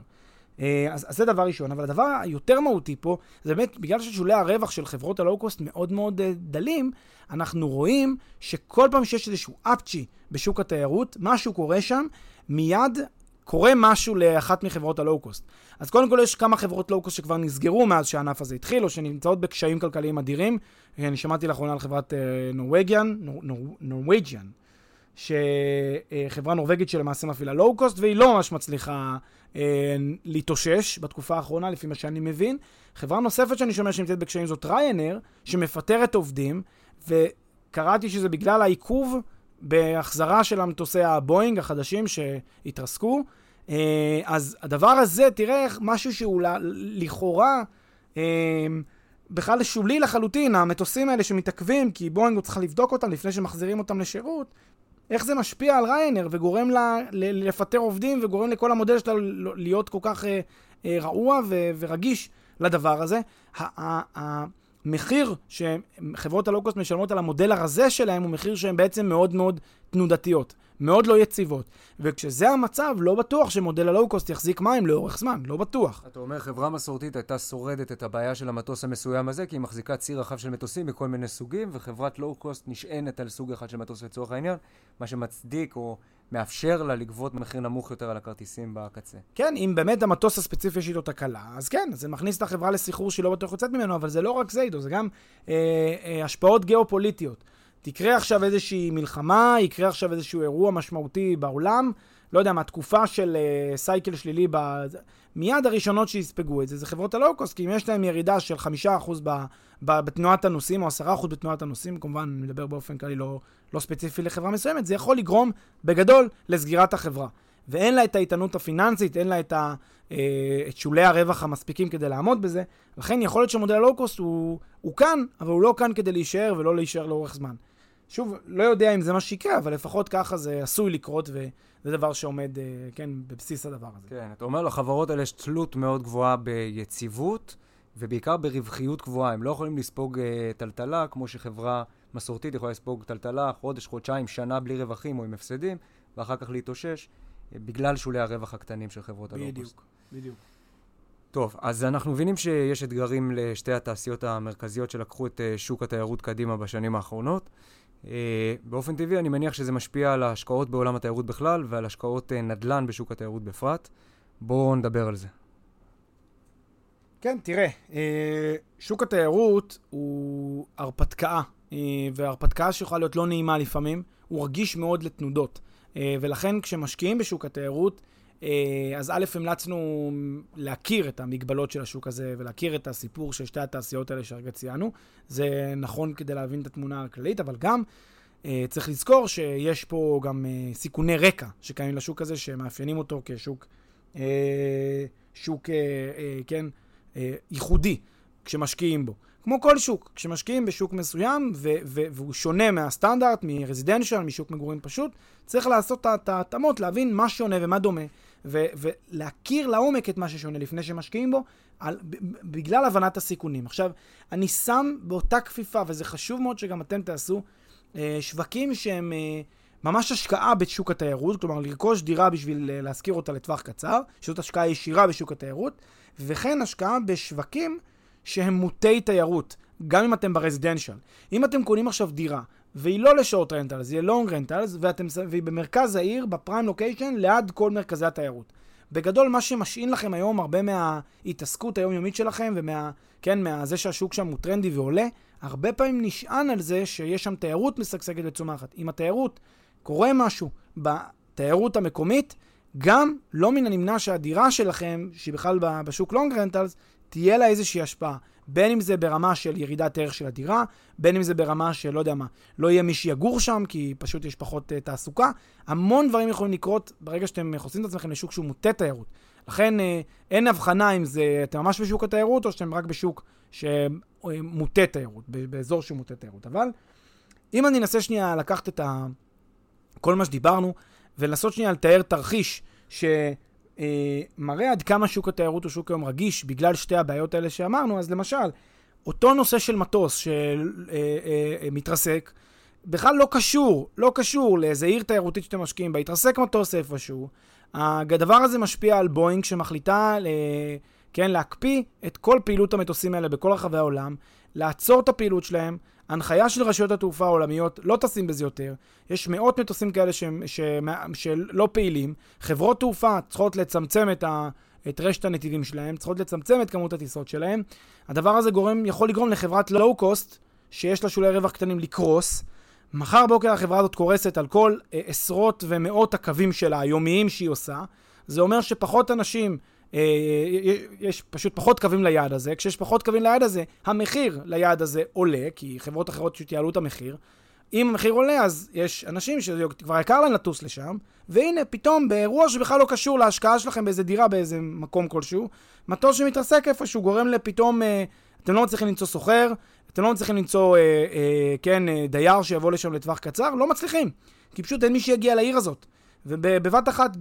[SPEAKER 2] אז, אז זה דבר ראשון, אבל הדבר היותר מהותי פה, זה באמת, בגלל ששולי הרווח של חברות הלואו-קוסט מאוד מאוד דלים, אנחנו רואים שכל פעם שיש איזשהו אפצ'י בשוק התיירות, משהו קורה שם, מיד קורה משהו לאחת מחברות הלואו-קוסט. אז קודם כל יש כמה חברות לואו-קוסט שכבר נסגרו מאז שהענף הזה התחיל, או שנמצאות בקשיים כלכליים אדירים. אני שמעתי לאחרונה על חברת נורווגיאן, נורווגיאן, שחברה נורבגית שלמעשה מפעילה לואו-קוסט, והיא לא ממש מצליחה אה, להתאושש בתקופה האחרונה, לפי מה שאני מבין. חברה נוספת שאני שומע שנמצאת בקשיים זאת ריינר, שמפטרת עובדים, וקראתי שזה בגלל העיכוב בהחזרה של המטוסי הבואינג החדשים שהתרסקו. אה, אז הדבר הזה, תראה איך משהו שהוא לכאורה אה, בכלל שולי לחלוטין, המטוסים האלה שמתעכבים, כי בואינג צריך לבדוק אותם לפני שמחזירים אותם לשירות, איך זה משפיע על ריינאייר וגורם לה לפטר עובדים וגורם לכל המודל שלה להיות כל כך אה, רעוע ורגיש לדבר הזה. המחיר שחברות הלואו-קוסט משלמות על המודל הרזה שלהם הוא מחיר שהן בעצם מאוד מאוד תנודתיות, מאוד לא יציבות. וכשזה המצב, לא בטוח שמודל הלואו-קוסט יחזיק מים לאורך זמן, לא בטוח.
[SPEAKER 1] אתה אומר, חברה מסורתית הייתה שורדת את הבעיה של המטוס המסוים הזה, כי היא מחזיקה ציר רחב של מטוסים מכל מיני סוגים, וחברת לואו-קוסט נשענת על סוג אחד של מטוס לצורך העניין, מה שמצדיק או מאפשר לה לגבות מחיר נמוך יותר על הכרטיסים בקצה.
[SPEAKER 2] כן, אם באמת המטוס הספציפי יש איתו תקלה, אז כן, זה מכניס את החברה לסחרור שהיא לא בטוח יוצאת ממנו, אבל זה לא רק זה איתו, זה גם אה, אה, השפעות גיאופוליטיות. תקרה עכשיו איזושהי מלחמה, יקרה עכשיו איזשהו אירוע משמעותי בעולם, לא יודע מה, תקופה של uh, סייקל שלילי, ב... מיד הראשונות שיספגו את זה, זה חברות הלואו-קוסט, כי אם יש להם ירידה של חמישה אחוז ב... ב... בתנועת הנוסעים, או עשרה אחוז בתנועת הנוסעים, כמובן, אני מדבר באופן כללי לא, לא ספציפי לחברה מסוימת, זה יכול לגרום בגדול לסגירת החברה. ואין לה את האיתנות הפיננסית, אין לה את, ה, אה, את שולי הרווח המספיקים כדי לעמוד בזה. לכן יכול להיות שמודל הלואו-קוסט הוא, הוא כאן, אבל הוא לא כאן כדי להישאר ולא להישאר לאורך זמן. שוב, לא יודע אם זה מה שיקרה, אבל לפחות ככה זה עשוי לקרות, וזה דבר שעומד, אה, כן, בבסיס הדבר הזה.
[SPEAKER 1] כן, אתה אומר לחברות האלה יש תלות מאוד גבוהה ביציבות, ובעיקר ברווחיות גבוהה. הם לא יכולים לספוג אה, טלטלה, כמו שחברה מסורתית יכולה לספוג טלטלה, חודש, חודשיים, שנה בלי רווחים או עם הפסדים, ואחר כך להתאושש, אה, בגלל שולי הרווח הקטנים של חברות הלואו-קוסט.
[SPEAKER 2] בדיוק, בדיוק.
[SPEAKER 1] טוב, אז אנחנו מבינים שיש אתגרים לשתי התעשיות המרכזיות שלקחו את שוק התיירות קדימה בשנים האחרונות. אה, באופן טבעי אני מניח שזה משפיע על ההשקעות בעולם התיירות בכלל ועל השקעות אה, נדל"ן בשוק התיירות בפרט. בואו נדבר על זה.
[SPEAKER 2] כן, תראה, אה, שוק התיירות הוא הרפתקה, והרפתקה שיכולה להיות לא נעימה לפעמים, הוא רגיש מאוד לתנודות. ולכן כשמשקיעים בשוק התיירות, אז א', המלצנו להכיר את המגבלות של השוק הזה ולהכיר את הסיפור של שתי התעשיות האלה שהרגע ציינו. זה נכון כדי להבין את התמונה הכללית, אבל גם אה, צריך לזכור שיש פה גם אה, סיכוני רקע שקיימים לשוק הזה, שמאפיינים אותו כשוק, אה, שוק, כן, ייחודי כשמשקיעים בו. כמו כל שוק, כשמשקיעים בשוק מסוים ו- ו- והוא שונה מהסטנדרט, מרזידנציאל, משוק מגורים פשוט, צריך לעשות את ההתאמות, להבין מה שונה ומה דומה, ו- ולהכיר לעומק את מה ששונה לפני שמשקיעים בו, על, בגלל הבנת הסיכונים. עכשיו, אני שם באותה כפיפה, וזה חשוב מאוד שגם אתם תעשו, אה, שווקים שהם אה, ממש השקעה בשוק התיירות, כלומר לרכוש דירה בשביל אה, להשכיר אותה לטווח קצר, שזאת השקעה ישירה בשוק התיירות, וכן השקעה בשווקים שהם מוטי תיירות, גם אם אתם ב residential. אם אתם קונים עכשיו דירה, והיא לא ל short rentals, היא long rentals, והיא במרכז העיר, ב prime location, ליד כל מרכזי התיירות. בגדול, מה שמשעין לכם היום הרבה מההתעסקות היומיומית שלכם, ומה... כן, מהזה שהשוק שם הוא טרנדי ועולה, הרבה פעמים נשען על זה שיש שם תיירות משגשגת וצומחת. אם התיירות, קורה משהו בתיירות המקומית, גם לא מן הנמנע שהדירה שלכם, שהיא בכלל בשוק לונג רנטלס, תהיה לה איזושהי השפעה. בין אם זה ברמה של ירידת ערך של הדירה, בין אם זה ברמה של, לא יודע מה, לא יהיה מי שיגור שם, כי פשוט יש פחות uh, תעסוקה. המון דברים יכולים לקרות ברגע שאתם חושפים את עצמכם לשוק שהוא מוטה תיירות. לכן uh, אין הבחנה אם זה, אתם ממש בשוק התיירות, או שאתם רק בשוק שמוטה תיירות, באזור שהוא מוטה תיירות. אבל אם אני אנסה שנייה לקחת את ה... כל מה שדיברנו, ולנסות שנייה לתאר תרחיש שמראה עד כמה שוק התיירות הוא שוק היום רגיש בגלל שתי הבעיות האלה שאמרנו, אז למשל, אותו נושא של מטוס שמתרסק, בכלל לא קשור, לא קשור לאיזה עיר תיירותית שאתם משקיעים בה, התרסק מטוס איפשהו. הדבר הזה משפיע על בואינג שמחליטה, כן, להקפיא את כל פעילות המטוסים האלה בכל רחבי העולם, לעצור את הפעילות שלהם, הנחיה של רשויות התעופה העולמיות, לא טסים בזה יותר. יש מאות מטוסים כאלה שלא פעילים. חברות תעופה צריכות לצמצם את, ה, את רשת הנתיבים שלהם, צריכות לצמצם את כמות הטיסות שלהם. הדבר הזה גורם, יכול לגרום לחברת לואו-קוסט, שיש לה שולי רווח קטנים, לקרוס. מחר בוקר החברה הזאת קורסת על כל אה, עשרות ומאות הקווים שלה, היומיים שהיא עושה. זה אומר שפחות אנשים יש פשוט פחות קווים ליעד הזה. כשיש פחות קווים ליעד הזה, המחיר ליעד הזה עולה, כי חברות אחרות פשוט יעלו את המחיר. אם המחיר עולה, אז יש אנשים שכבר יקר להם לטוס לשם, והנה, פתאום באירוע שבכלל לא קשור להשקעה שלכם באיזה דירה באיזה מקום כלשהו, מטוס שמתרסק איפשהו גורם לפתאום, אה, אתם לא מצליחים למצוא סוחר, אתם לא מצליחים למצוא, אה, אה, כן, אה, דייר שיבוא לשם לטווח קצר, לא מצליחים. כי פשוט אין מי שיגיע לעיר הזאת. ובבת אחת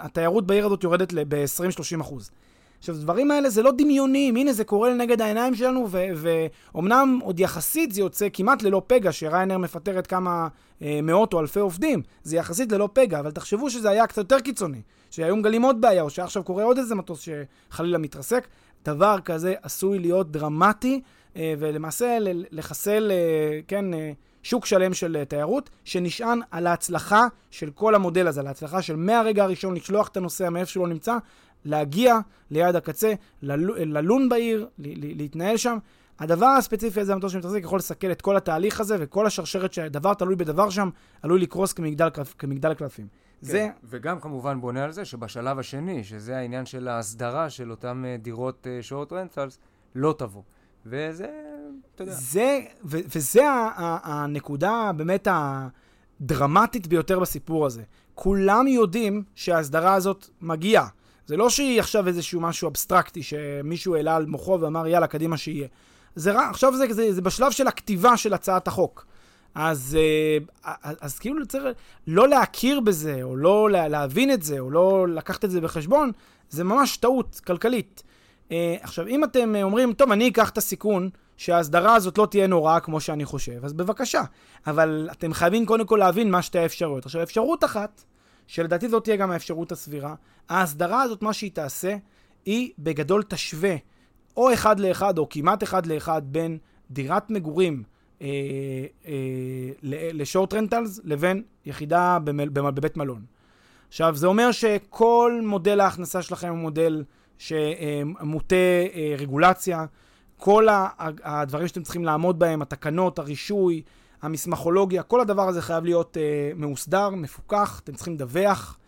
[SPEAKER 2] התיירות בעיר הזאת יורדת ב-20-30 אחוז. עכשיו, הדברים האלה זה לא דמיונים, הנה זה קורה לנגד העיניים שלנו, ואומנם עוד יחסית זה יוצא כמעט ללא פגע, שריינר מפטרת כמה אה, מאות או אלפי עובדים, זה יחסית ללא פגע, אבל תחשבו שזה היה קצת יותר קיצוני, שהיו מגלים עוד בעיה, או שעכשיו קורה עוד איזה מטוס שחלילה מתרסק, דבר כזה עשוי להיות דרמטי אה, ולמעשה לחסל, אה, כן, אה, שוק שלם של אה, תיירות, שנשען על ההצלחה של כל המודל הזה, על ההצלחה של מהרגע הראשון לשלוח את הנוסע מאיפה שהוא לא נמצא, להגיע ליעד הקצה, ללו- ללון בעיר, ל- ל- להתנהל שם. הדבר הספציפי הזה, המטוס שמתחזק, יכול לסכל את כל התהליך הזה וכל השרשרת שדבר תלוי בדבר שם, עלול לקרוס כמגדל, כמגדל קלפים.
[SPEAKER 1] כן.
[SPEAKER 2] זה,
[SPEAKER 1] וגם כמובן בונה על זה שבשלב השני, שזה העניין של ההסדרה של אותן אה, דירות שורט רנטלס, לא תבוא. וזה,
[SPEAKER 2] זה, ו- וזה ה- ה- הנקודה באמת הדרמטית ביותר בסיפור הזה. כולם יודעים שההסדרה הזאת מגיעה. זה לא שהיא עכשיו איזשהו משהו אבסטרקטי שמישהו העלה על מוחו ואמר יאללה, קדימה שיהיה. זה עכשיו זה, זה, זה בשלב של הכתיבה של הצעת החוק. אז, אה, אז, אז כאילו צריך לא להכיר בזה, או לא לה- להבין את זה, או לא לקחת את זה בחשבון, זה ממש טעות כלכלית. אה, עכשיו, אם אתם אומרים, טוב, אני אקח את הסיכון שההסדרה הזאת לא תהיה נוראה כמו שאני חושב, אז בבקשה. אבל אתם חייבים קודם כל להבין מה שתי האפשרויות. עכשיו, אפשרות אחת, שלדעתי זאת תהיה גם האפשרות הסבירה, ההסדרה הזאת, מה שהיא תעשה, היא בגדול תשווה או אחד לאחד, או כמעט אחד לאחד, בין דירת מגורים אה, אה, לשורט רנטלס לבין יחידה במל, בבית מלון. עכשיו, זה אומר שכל מודל ההכנסה שלכם הוא מודל שמוטה אה, רגולציה, כל הדברים שאתם צריכים לעמוד בהם, התקנות, הרישוי, המסמכולוגיה, כל הדבר הזה חייב להיות אה, מאוסדר, מפוקח, אתם צריכים לדווח.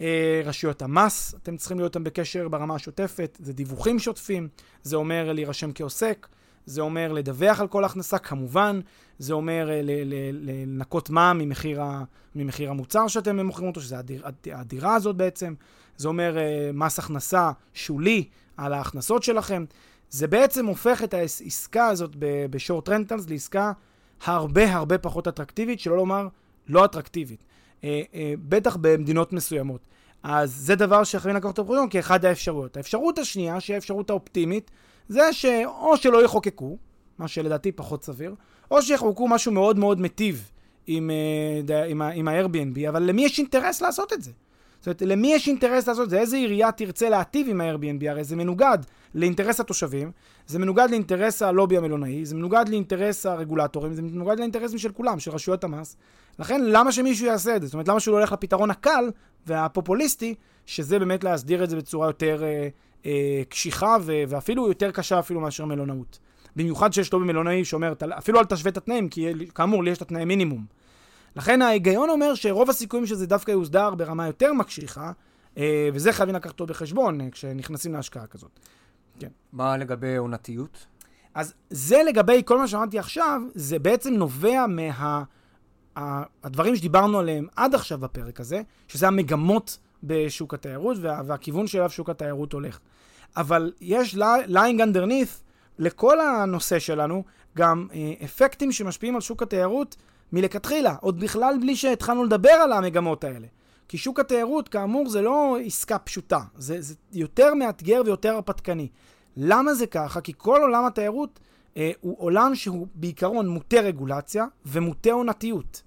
[SPEAKER 2] אה, רשויות המס, אתם צריכים להיות איתם בקשר ברמה השוטפת, זה דיווחים שוטפים, זה אומר להירשם כעוסק, זה אומר לדווח על כל הכנסה כמובן, זה אומר אה, לנקות מע"מ ממחיר, ממחיר המוצר שאתם מוכרים אותו, שזה הדיר, הדירה הזאת בעצם, זה אומר אה, מס הכנסה שולי על ההכנסות שלכם. זה בעצם הופך את העסקה הזאת בשורט רנטלס לעסקה הרבה הרבה פחות אטרקטיבית, שלא לומר לא אטרקטיבית. אה, אה, בטח במדינות מסוימות. אז זה דבר שחייבים לקחת אותו בחשבון כאחד האפשרויות. האפשרות השנייה, שהיא האפשרות האופטימית, זה שאו שלא יחוקקו, מה שלדעתי פחות סביר, או שיחוקקו משהו מאוד מאוד מיטיב עם, אה, עם, עם ה-Airbnb, אבל למי יש אינטרס לעשות את זה? זאת אומרת, למי יש אינטרס לעשות את זה? איזה עירייה תרצה להטיב עם ה-Airbnb? הרי זה מנוגד לאינטרס התושבים, זה מנוגד לאינטרס הלובי המלונאי, זה מנוגד לאינטרס הרגולטורים, זה מנוגד לאינטרסים של כולם, של רשויות המס. לכן, למה שמישהו יעשה את זה? זאת אומרת, למה שהוא לא ילך לפתרון הקל והפופוליסטי, שזה באמת להסדיר את זה בצורה יותר אה, אה, קשיחה ו- ואפילו יותר קשה אפילו מאשר מלונאות. במיוחד שיש לו במלונאי שאומר, "אתה- אפילו אל תשווה את התנאים, כי כאמור, לי יש את התנאי מינימום. לכן ההיגיון אומר שרוב הסיכויים שזה דווקא יוסדר ברמה יותר מקשיחה, אה, וזה חייבים לקחת אותו בחשבון אה, כשנכנסים להשקעה כזאת.
[SPEAKER 1] מה לגבי עונתיות?
[SPEAKER 2] אז זה לגבי כל מה שאמרתי עכשיו, זה בעצם נובע מה... הדברים שדיברנו עליהם עד עכשיו בפרק הזה, שזה המגמות בשוק התיירות וה, והכיוון שאליו שוק התיירות הולך. אבל יש lying underneath לכל הנושא שלנו גם אה, אפקטים שמשפיעים על שוק התיירות מלכתחילה, עוד בכלל בלי שהתחלנו לדבר על המגמות האלה. כי שוק התיירות, כאמור, זה לא עסקה פשוטה, זה, זה יותר מאתגר ויותר הרפתקני. למה זה ככה? כי כל עולם התיירות אה, הוא עולם שהוא בעיקרון מוטה רגולציה ומוטה עונתיות.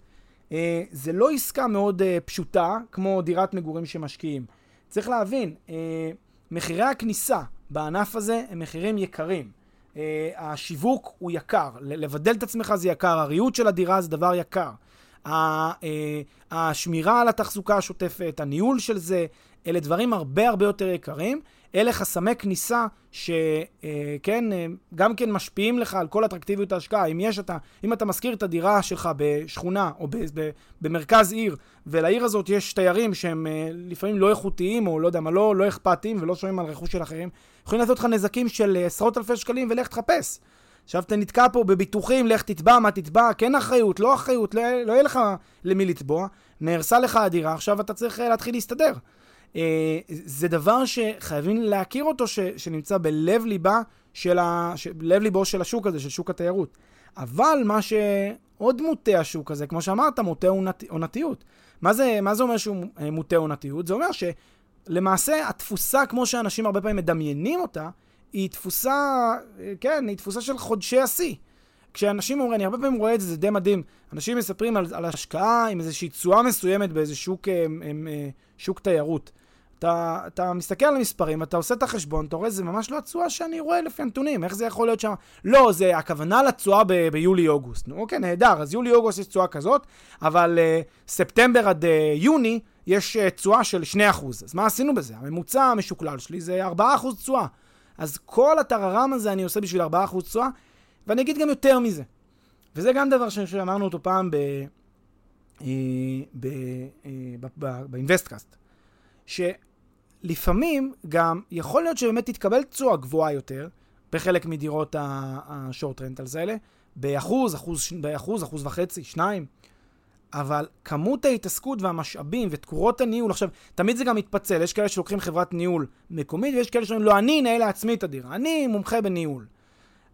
[SPEAKER 2] אה, זה לא עסקה מאוד אה, פשוטה כמו דירת מגורים שמשקיעים. צריך להבין, אה, מחירי הכניסה בענף הזה הם מחירים יקרים. אה, השיווק הוא יקר, לבדל את עצמך זה יקר, הריהוט של הדירה זה דבר יקר. אה, השמירה על התחזוקה השוטפת, הניהול של זה, אלה דברים הרבה הרבה יותר יקרים. אלה חסמי כניסה שכן, גם כן משפיעים לך על כל אטרקטיביות ההשקעה. אם יש אתה, אם אתה משכיר את הדירה שלך בשכונה או ב, ב, במרכז עיר, ולעיר הזאת יש תיירים שהם אה, לפעמים לא איכותיים, או לא יודע מה, לא, לא אכפתיים ולא שומעים על רכוש של אחרים, יכולים לעשות לך נזקים של אה, עשרות אלפי שקלים ולך תחפש. עכשיו אתה נתקע פה בביטוחים, לך תתבע, מה תתבע, כן אחריות, לא אחריות, לא, לא יהיה לך למי לתבוע, נהרסה לך הדירה, עכשיו אתה צריך אה, להתחיל להסתדר. אה, זה דבר שחייבים להכיר אותו, ש, שנמצא בלב ליבה של ה... ש, לב ליבו של השוק הזה, של שוק התיירות. אבל מה שעוד מוטה השוק הזה, כמו שאמרת, מוטה עונת, עונתיות. מה זה, מה זה אומר שהוא אה, מוטה עונתיות? זה אומר שלמעשה התפוסה, כמו שאנשים הרבה פעמים מדמיינים אותה, היא תפוסה, כן, היא תפוסה של חודשי השיא. כשאנשים אומרים, אני הרבה פעמים רואה את זה, זה די מדהים. אנשים מספרים על, על השקעה עם איזושהי תשואה מסוימת באיזה שוק, אה, אה, שוק תיירות. אתה, אתה מסתכל על המספרים, אתה עושה את החשבון, אתה רואה, זה ממש לא התשואה שאני רואה לפי הנתונים, איך זה יכול להיות שם? לא, זה הכוונה לתשואה ב- ביולי-אוגוסט. נו, אוקיי, נהדר, אז יולי-אוגוסט יש תשואה כזאת, אבל uh, ספטמבר עד uh, יוני יש uh, תשואה של 2%. אז מה עשינו בזה? הממוצע המשוקלל שלי זה 4% תשואה. אז כל הטררם הזה אני עושה בשביל 4% תשואה, ואני אגיד גם יותר מזה. וזה גם דבר שאמרנו אותו פעם ב... ב in best case, שלפעמים גם יכול להיות שבאמת תתקבל תשואה גבוהה יותר בחלק מדירות ה short rentals האלה, באחוז, אחוז, באחוז, אחוז וחצי, שניים, אבל כמות ההתעסקות והמשאבים ותקורות הניהול, עכשיו, תמיד זה גם מתפצל, יש כאלה שלוקחים חברת ניהול מקומית, ויש כאלה שאומרים, לא, אני אנהל לעצמי את הדירה, אני מומחה בניהול.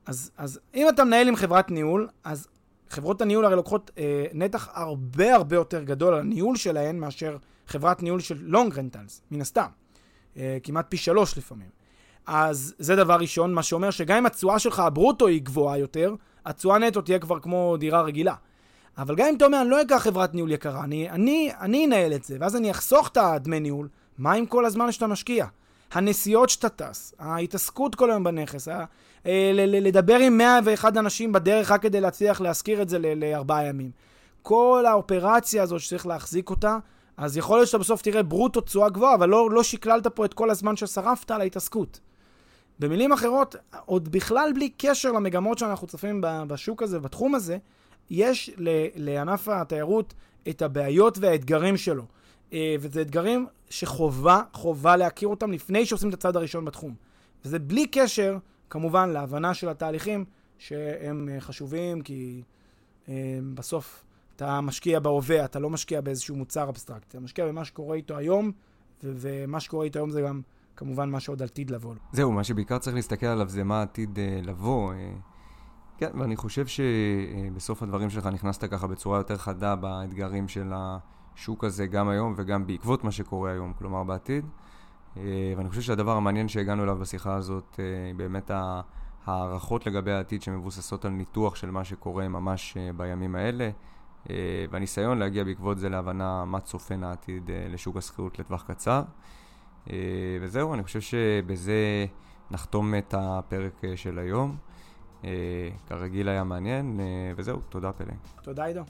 [SPEAKER 2] אז, אז אם אתה מנהל עם חברת ניהול, אז חברות הניהול הרי לוקחות אה, נתח הרבה הרבה יותר גדול על הניהול שלהן מאשר חברת ניהול של לונג רנטלס, מן הסתם. אה, כמעט פי שלוש לפעמים. אז זה דבר ראשון, מה שאומר שגם אם התשואה שלך הברוטו היא גבוהה יותר, התשואה נטו תהיה כבר כמו דירה רגילה. אבל גם אם אתה אומר, אני לא אקח חברת ניהול יקרה, אני, אני, אני אנהל את זה, ואז אני אחסוך את הדמי ניהול, מה עם כל הזמן שאתה משקיע? הנסיעות שאתה טס, ההתעסקות כל היום בנכס, אה, לדבר עם 101 אנשים בדרך רק כדי להצליח להשכיר את זה לארבעה ימים. כל האופרציה הזאת שצריך להחזיק אותה, אז יכול להיות שאתה בסוף תראה ברוטו תשואה גבוהה, אבל לא, לא שקללת פה את כל הזמן ששרפת על ההתעסקות. במילים אחרות, עוד בכלל בלי קשר למגמות שאנחנו צופים בשוק הזה, בתחום הזה, יש לענף התיירות את הבעיות והאתגרים שלו. אה, וזה אתגרים שחובה, חובה להכיר אותם לפני שעושים את הצעד הראשון בתחום. וזה בלי קשר כמובן להבנה של התהליכים שהם אה, חשובים, כי אה, בסוף אתה משקיע בהווה, אתה לא משקיע באיזשהו מוצר אבסטרקט, אתה משקיע במה שקורה איתו היום, ו- ומה שקורה איתו היום זה גם כמובן מה שעוד עתיד לבוא.
[SPEAKER 1] זהו, מה שבעיקר צריך להסתכל עליו זה מה עתיד אה, לבוא. אה, כן, ואני חושב שבסוף הדברים שלך נכנסת ככה בצורה יותר חדה באתגרים של השוק הזה גם היום וגם בעקבות מה שקורה היום, כלומר בעתיד. אה, ואני חושב שהדבר המעניין שהגענו אליו בשיחה הזאת, אה, באמת ההערכות לגבי העתיד שמבוססות על ניתוח של מה שקורה ממש אה, בימים האלה, והניסיון להגיע בעקבות זה להבנה מה צופן העתיד לשוק השכירות לטווח קצר. וזהו, אני חושב שבזה נחתום את הפרק של היום. כרגיל היה מעניין, וזהו, תודה פלא.
[SPEAKER 2] תודה עידו.